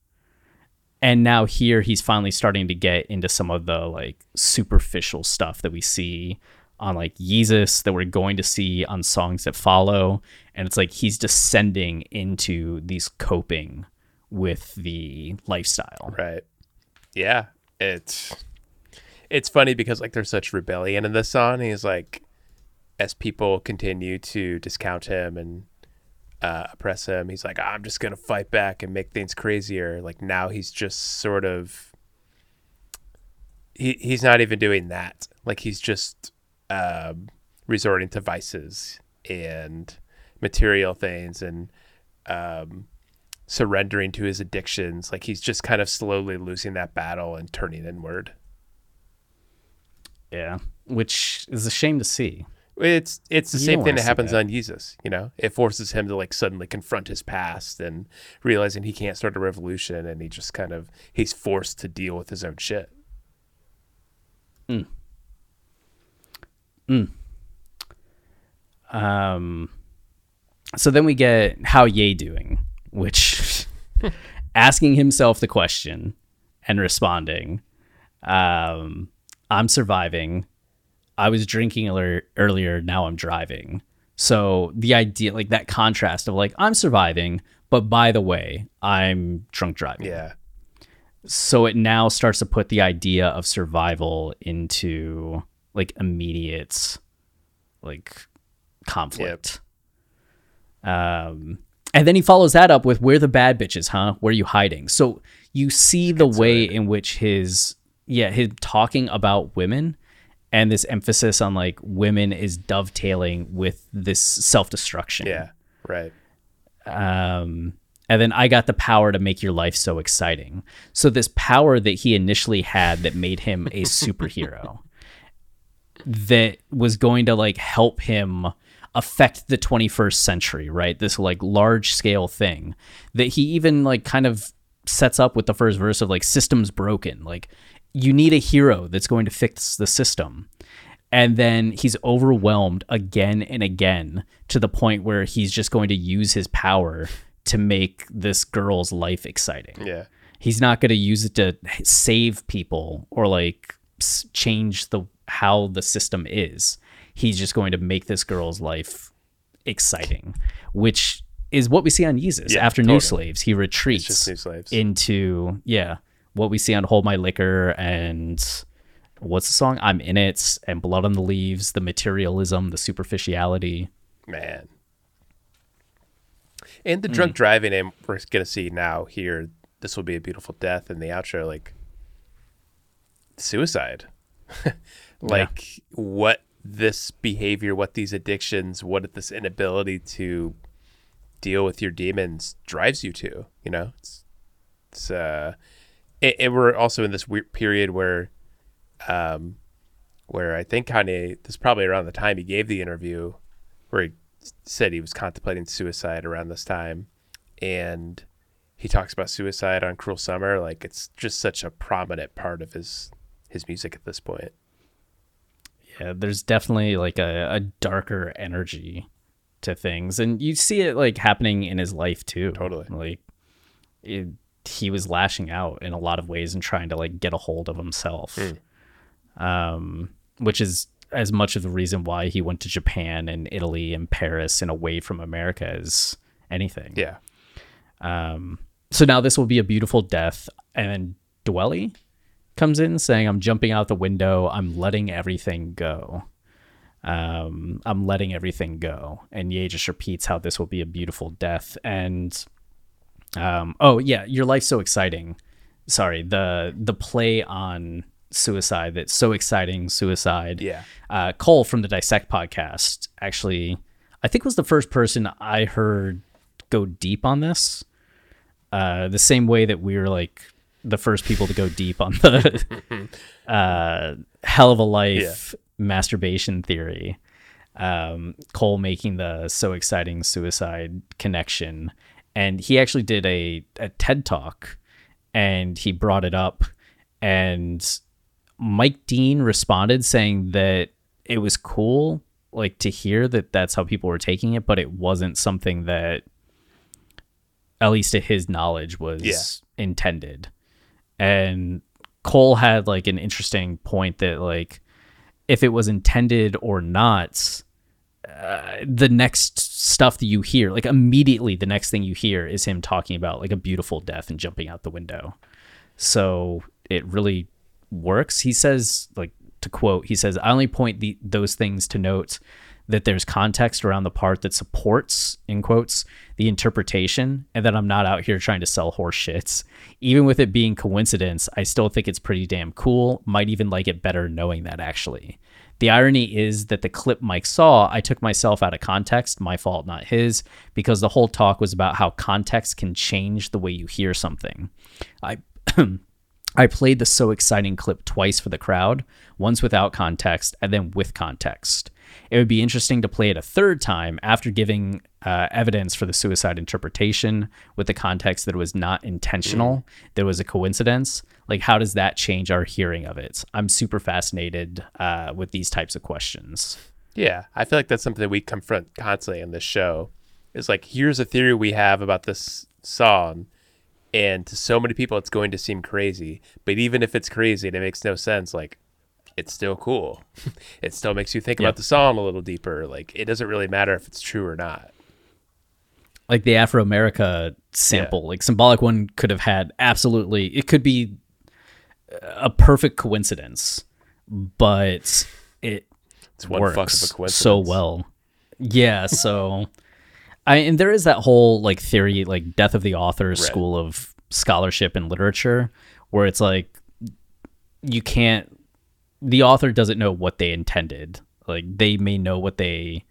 And now here he's finally starting to get into some of the like superficial stuff that we see on like Yeezus that we're going to see on songs that follow. And it's like he's descending into these coping with the lifestyle. Right. Yeah. It's it's funny because like there's such rebellion in this song. He's like as people continue to discount him and uh, oppress him, he's like, I'm just gonna fight back and make things crazier. Like now he's just sort of he he's not even doing that. Like he's just um, resorting to vices and material things and um, surrendering to his addictions. Like he's just kind of slowly losing that battle and turning inward. Yeah. Which is a shame to see. It's it's the You same thing that happens that. on Yeezus, you know. It forces him to like suddenly confront his past and realizing he can't start a revolution and he just kind of he's forced to deal with his own shit. Um, so then we get how Ye doing, which asking himself the question and responding. Um, I'm surviving. I was drinking earlier, earlier. Now I'm driving. So the idea, like that contrast of like I'm surviving, but by the way, I'm drunk driving. Yeah. So it now starts to put the idea of survival into like immediate, like conflict. Um, and then he follows that up with "Where the bad bitches, huh? Where are you hiding?" So you see the way in which his yeah his talking about women and this emphasis on like women is dovetailing with this self destruction. Yeah. Right. Um, and then I got the power to make your life so exciting. So this power that he initially had that made him a superhero. that was going to like help him affect the 21st century, right? This like large scale thing that he even like kind of sets up with the first verse of like systems broken. Like you need a hero that's going to fix the system. And then he's overwhelmed again and again to the point where he's just going to use his power to make this girl's life exciting. Yeah. He's not going to use it to save people or like change the how the system is. He's just going to make this girl's life exciting, which is what we see on Yeezus. Yeah, After totally. New Slaves, he retreats Slaves. into yeah, what we see on Hold My Liquor and what's the song? I'm in it and Blood on the Leaves, the materialism, the superficiality. Man. And the drunk driving, and we're gonna see now here. This will be a beautiful death in the outro, like suicide. like what this behavior, what these addictions, what this inability to deal with your demons drives you to. You know, it's it's uh, and, and we're also in this weird period where, um, where I think Kanye, this is probably around the time he gave the interview, where he said he was contemplating suicide around this time, and he talks about suicide on Cruel Summer. Like it's just such a prominent part of his his music at this point. yeah, there's definitely like a, a darker energy to things, and you see it like happening in his life too. Totally. like it, he was lashing out in a lot of ways and trying to like get a hold of himself, um, which is as much of the reason why he went to Japan and Italy and Paris and away from America as anything. Yeah, Um, so now this will be a beautiful death. And Dwele comes in saying, I'm jumping out the window. I'm letting everything go. Um, I'm letting everything go. And Ye just repeats how this will be a beautiful death. And um, oh yeah, your life's so exciting. Sorry, the the play on suicide that's so exciting, suicide. Yeah. Uh, Cole from the Dissect podcast actually, I think was the first person I heard go deep on this. Uh, the same way that we were like the first people to go deep on the uh, hell of a life masturbation theory. Um, Cole making the so exciting suicide connection, and he actually did a, a TED talk, and he brought it up, and Mike Dean responded saying that it was cool, like to hear that that's how people were taking it, but it wasn't something that, at least to his knowledge, was Yeah. intended. And Cole had like an interesting point that like if it was intended or not, the next stuff that you hear, like immediately the next thing you hear is him talking about like a beautiful death and jumping out the window. So it really works. He says, like to quote, he says, "I only point the, those things to note that there's context around the part that supports, in quotes, the interpretation, and that I'm not out here trying to sell horse shits. Even with it being coincidence, I still think it's pretty damn cool. Might even like it better knowing that actually." The irony is that the clip Mike saw, I took myself out of context, my fault, not his, because the whole talk was about how context can change the way you hear something. I I played the so exciting clip twice for the crowd, once without context and then with context. It would be interesting to play it a third time after giving uh, evidence for the suicide interpretation with the context that it was not intentional, that it was a coincidence. Like, how does that change our hearing of it? I'm super fascinated uh, with these types of questions. Yeah, I feel like that's something that we confront constantly in this show. Is like, here's a theory we have about this song, and to so many people, it's going to seem crazy. But even if it's crazy and it makes no sense, like, it's still cool. it still makes you think Yeah. about the song a little deeper. Like, it doesn't really matter if it's true or not. like the Afro America sample, like symbolic one could have had absolutely it could be a perfect coincidence, but it It's one works fuck of a so well. Yeah, so I and there is that whole like theory, like death of the author school of scholarship and literature, where it's like you can't the author doesn't know what they intended. Like they may know what they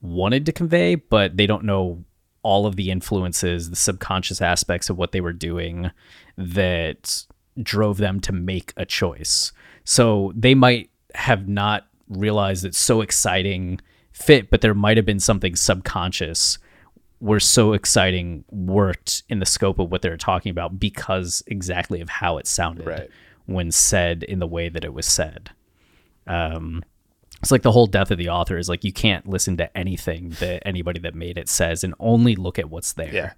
wanted to convey, but they don't know all of the influences, the subconscious aspects of what they were doing that drove them to make a choice. So they might have not realized it's so exciting fit, but there might have been something subconscious where so exciting worked in the scope of what they were talking about because exactly of how it sounded Right. when said in the way that it was said. Um, it's like the whole death of the author is like you can't listen to anything that anybody that made it says and only look at what's there. Yeah.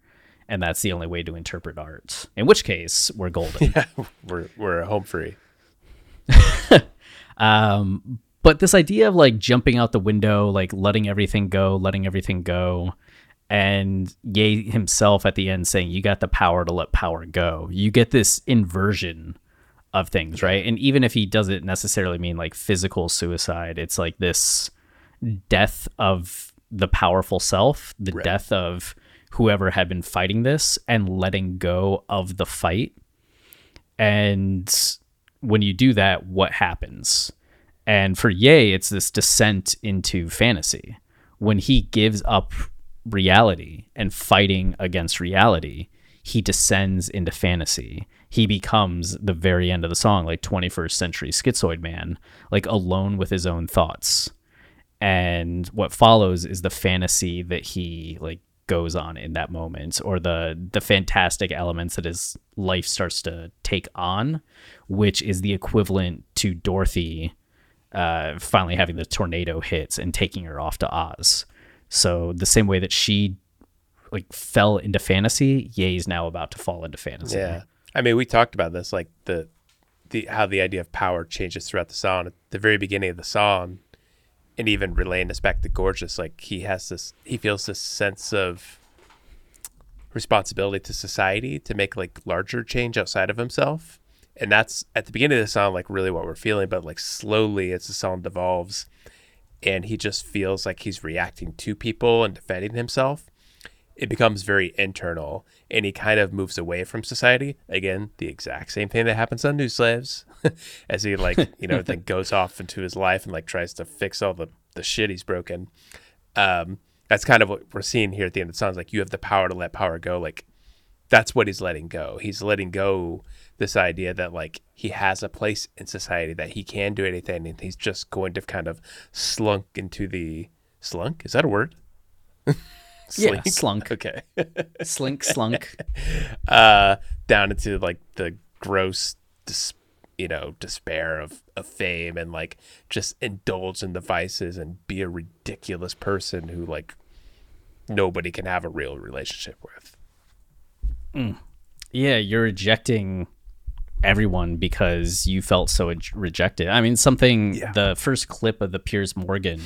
And that's the only way to interpret art. In which case, we're golden. Yeah, We're we're home free. Um, but this idea of like jumping out the window, like letting everything go, letting everything go, and Ye himself at the end saying, "You got the power to let power go." You get this inversion of things, right? And even if he doesn't necessarily mean like physical suicide, it's like this death of the powerful self, the death of whoever had been fighting this, and letting go of the fight. And when you do that, what happens? And for Ye, it's this descent into fantasy. When he gives up reality and fighting against reality, he descends into fantasy. He becomes the very end of the song, like 21st century schizoid man, like alone with his own thoughts. And what follows is the fantasy that he like goes on in that moment or the the fantastic elements that his life starts to take on, which is the equivalent to Dorothy uh, finally having the tornado hits and taking her off to Oz. So the same way that she like fell into fantasy, Ye's now about to fall into fantasy. Yeah. I mean, we talked about this, like the the how the idea of power changes throughout the song. At the very beginning of the song, and even relaying this back to Gorgeous, like he has this, he feels this sense of responsibility to society to make like larger change outside of himself. And that's at the beginning of the song, like really what we're feeling, but like slowly as the song devolves, and he just feels like he's reacting to people and defending himself it becomes very internal and he kind of moves away from society again the exact same thing that happens on new slaves as he like you know then goes off into his life and like tries to fix all the the shit he's broken. Um that's kind of what we're seeing here at the end. Of the song is like you have the power to let power go. Like that's what he's letting go. He's letting go this idea that like he has a place in society that he can do anything and he's just going to kind of slunk into the slunk? Is that a word? Yeah, slunk. okay. Slink, slunk. uh down into like the gross dis- you know despair of, of fame and like just indulge in the vices and be a ridiculous person who like nobody can have a real relationship with mm. yeah, you're rejecting everyone because you felt so rejected. I mean, something Yeah. the first clip of the Piers Morgan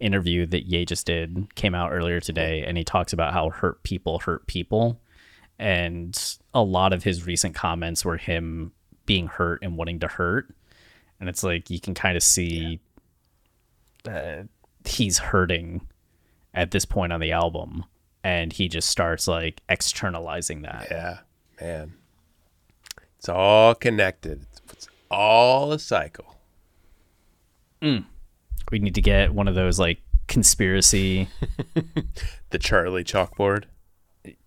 interview that Ye just did came out earlier today, and he talks about how hurt people hurt people, and a lot of his recent comments were him being hurt and wanting to hurt, and it's like you can kind of see uh, he's hurting at this point on the album. And he just starts like externalizing that. yeah man. It's all connected. It's, it's all a cycle. We need to get one of those like conspiracy the charlie chalkboard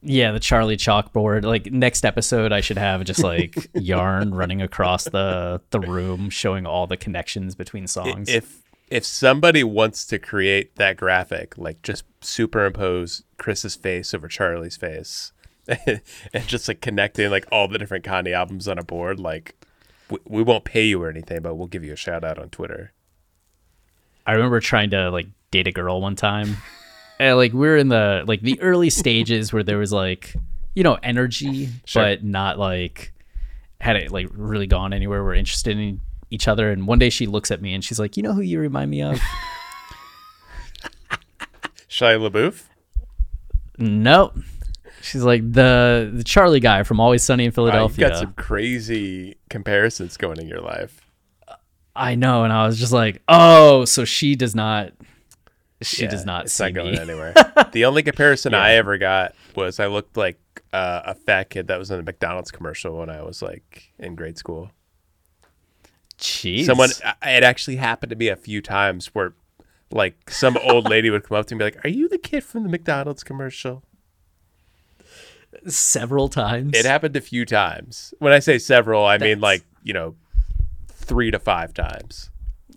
yeah the charlie chalkboard. Like next episode i should have just like yarn running across the the room showing all the connections between songs. if if somebody wants to create that graphic, like just superimpose Chris's face over Charlie's face, and just like connecting like all the different Kanye albums on a board, like we, we won't pay you or anything, but we'll give you a shout out on Twitter. i remember trying to like date a girl one time and like we're in the like the early stages where there was like you know energy Sure. but not like had it like really gone anywhere we're interested in each other and one day she looks at me and she's like you know who you remind me of Shia LaBeouf. Nope. She's like the the Charlie guy from Always Sunny in Wow, you've got some crazy comparisons going in your life. I know, and I was just like, oh, so she does not. She Yeah, does not It's see not going me. anywhere. the only comparison I ever got was I looked like uh, a fat kid that was in a McDonald's commercial when I was like in grade school. Jeez. Someone, it actually happened to me a few times where, like, some old lady would come up to me and be like, "Are you the kid from the McDonald's commercial?" several times. It happened a few times. When I say several, I mean like you know, three to five times.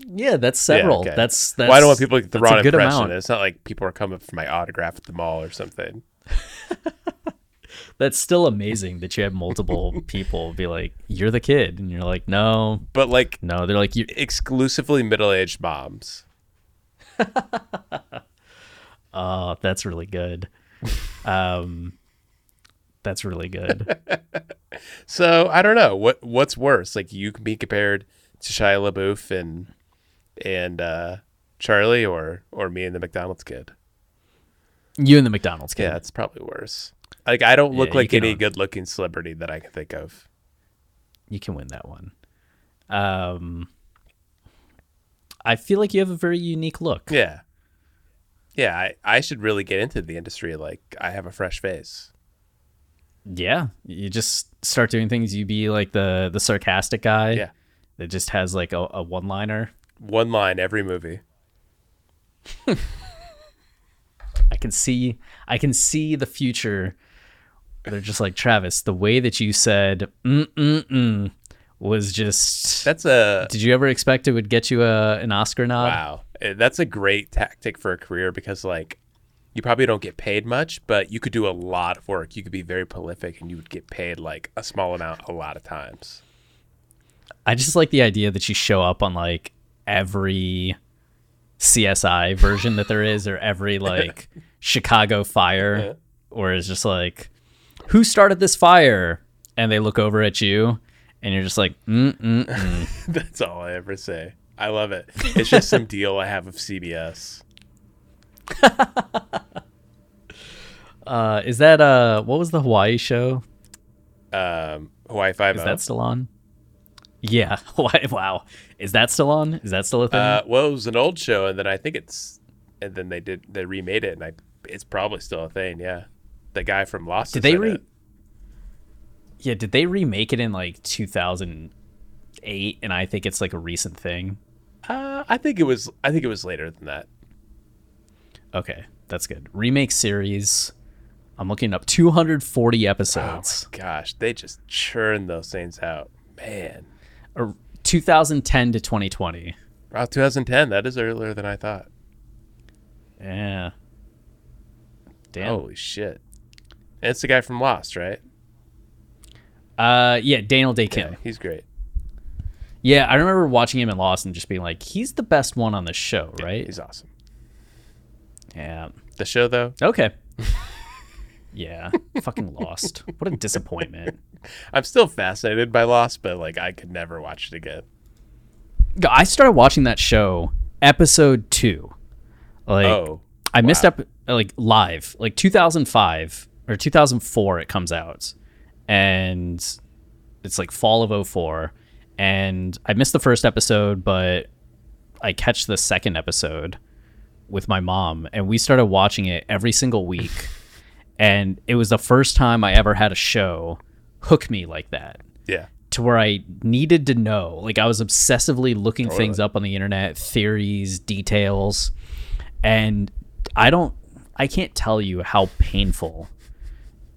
Yeah, that's several. okay. That's that's. well, I don't want people to get the a wrong impression. amount. It's not like people are coming for my autograph at the mall or something. That's still amazing that you have multiple people be like, "You're the kid," and you're like, "No, But like no." They're like, "You." exclusively middle-aged moms. Oh, that's really good. Um, that's really good. So I don't know what what's worse. Like you can be compared to Shia LaBeouf and and uh, Charlie, or or me and the McDonald's kid. You and the McDonald's kid. Yeah, it's probably worse. Like I don't look Yeah, like any own- good-looking celebrity that I can think of. you can win that one. Um, I feel like you have a very unique look. Yeah, yeah. I I should really get into the industry. Like I have a fresh face. Yeah, you just start doing things. You be like the the sarcastic guy. Yeah. that just has like a, a one liner. One line every movie. I can see I can see the future. They're just like Travis. The way that you said mm mm mm was just. That's a Did you ever expect it would get you a an Oscar nod? Wow. Uh, That's a great tactic for a career because like you probably don't get paid much, but you could do a lot of work. You could be very prolific and you would get paid like a small amount a lot of times. I just like the idea that you show up on like every CSI version that there is, or every like Chicago fire, or it's just like, who started this fire? And they look over at you, and you're just like, mm mm mm. That's all I ever say. I love it. It's just some deal I have with CBS. Uh, is that uh, what was the Hawaii show? Um, Hawaii Five Is that still on? Yeah. Wow. Is that still on? Is that still a thing? Uh, well, it was an old show, and then I think it's, and then they did they remade it, and I it's probably still a thing. Yeah, the guy from Lost. Did they re- it. yeah. Did they remake it in like 2008? And I think it's like a recent thing. Uh, I think it was. I think it was later than that. Okay, that's good. Remake series. I'm looking up 240 Oh episodes. my gosh, they just churn those things out, man. Or 2010 to 2020. Wow, 2010. That is earlier than I thought. Yeah. Damn. Holy shit! It's the guy from Lost, right? Uh, yeah, Daniel Dae Kim. Yeah, he's great. Yeah, I remember watching him in Lost and just being like, he's the best one on the show, right? He's awesome. Yeah. The show though, Okay. yeah. Fucking Lost. What a disappointment. I'm still fascinated by Lost, but like I could never watch it again. I started watching that show episode two. Like, oh, I missed up like live, like 2005 or 2004. It comes out, and it's like fall of 04. And I missed the first episode, but I catch the second episode with my mom, and we started watching it every single week. And it was the first time I ever had a show hook me like that yeah. to where I needed to know. Like I was obsessively looking things up on the internet, theories, details, and I don't I can't tell you how painful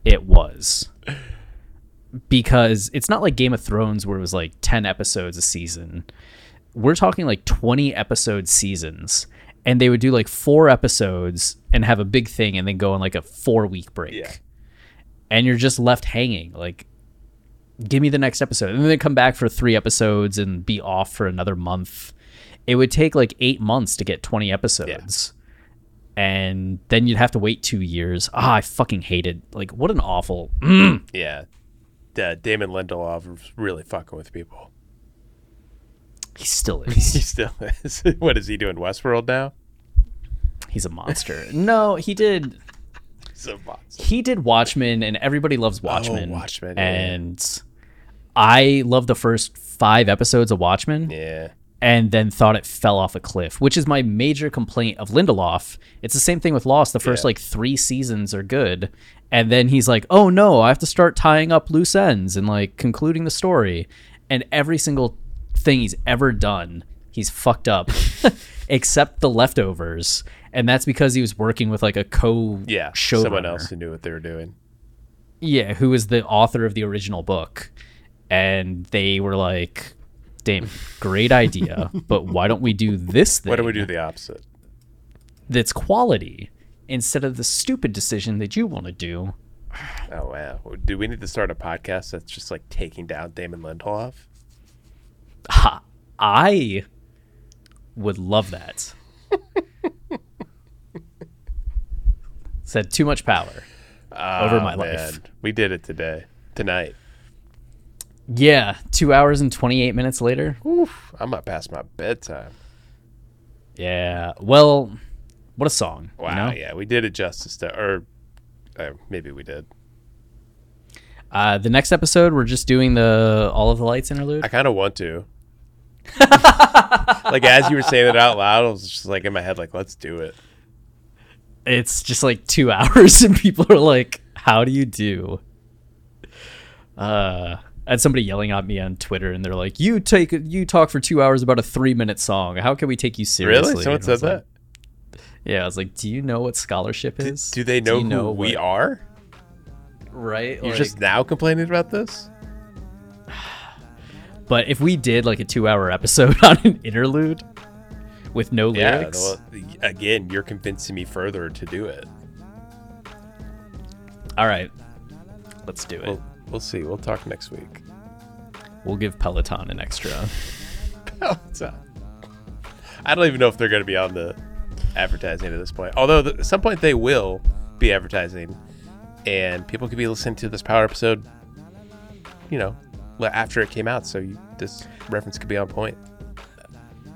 it was. Because it's not like Game of Thrones where it was like 10 episodes a season. We're talking like 20 episode seasons and they would do like 4 episodes and have a big thing and then go on like a 4 week break. Yeah. And you're just left hanging like give me the next episode. And then they come back for three episodes and be off for another month. It would take like eight months to get 20 episodes. And then you'd have to wait two years. Ah, I fucking hated. Like, what an awful. Yeah. Uh, Damon Lindelof was really fucking with people. He still is. He still is. what is he doing? Westworld now? He's a monster. No, he did. So monster. He did Watchmen, and everybody loves oh, Watchmen. Oh, Watchmen, yeah. And I love the first five episodes of Watchmen. Yeah. and then thought it fell off a cliff, which is my major complaint of Lindelof. It's the same thing with Lost. The first Yeah. like three seasons are good, and then he's like, "Oh no, I have to start tying up loose ends and like concluding the story." And every single thing he's ever done, he's fucked up, except the leftovers, and that's because he was working with like a co Yeah. showrunner. Someone else who knew what they were doing. Yeah, who was the author of the original book. And they were like, Damon, great idea, but why don't we do this thing? Why don't we do the opposite? That's quality instead of the stupid decision that you want to do. Oh wow! Do we need to start a podcast that's just like taking down Damon Lindelof? Ha, I would love that. Said too much power over my Oh, life. We did it today, tonight. Yeah, two hours and 28 minutes later. Oof, I'm not past my bedtime. Yeah, well, what a song. Wow, You know? yeah, we did it justice to, or uh, maybe we did. Uh, the next episode, we're just doing the All of the Lights interlude. I kind of want to. like as you were saying it out loud, I was just like in my head, like, let's do it. it's just like two hours, and people are like, "How do you do?" Uh, had somebody yelling at me on Twitter, and they're like, "You take you talk for two hours about a three minute song. How can we take you seriously?" Really? Someone And said like- that? Yeah, I was like, "Do you know what scholarship is? Do they know you who we what- are? Right? You're Like- just now complaining about this? But if we did like a two hour episode on an interlude with no Yeah. lyrics, Well, again, you're convincing me further to do it. all right, let's do it. We'll, we'll see. We'll talk next week. We'll give Peloton an extra. Peloton. I don't even know if they're going to be on the advertising at this point. Although th- at some point they will be advertising, and people could be listening to this power episode. You know, after it came out, so you, this reference could be on point.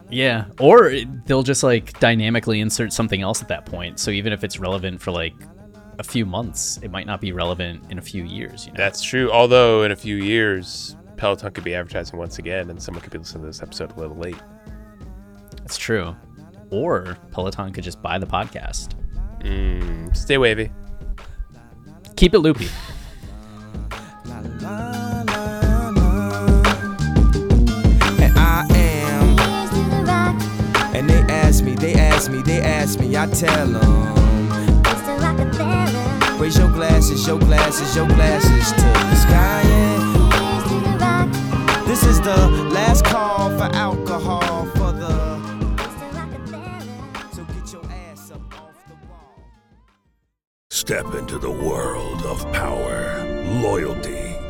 Yeah, or they'll just like dynamically insert something else at that point. So even if it's relevant for like a few months, it might not be relevant in a few years. You know, That's true. Although in a few years, Peloton could be advertising once again, and someone could be listening to this episode a little late. that's true. Or Peloton could just buy the podcast. Mm, stay wavy. Keep it loopy. And they ask me, they ask me, they ask me, I tell them. Raise your glasses, your glasses, your glasses to the sky. yeah. This is the last call for alcohol for the. So get your ass up off the wall. Step into the world of power, loyalty,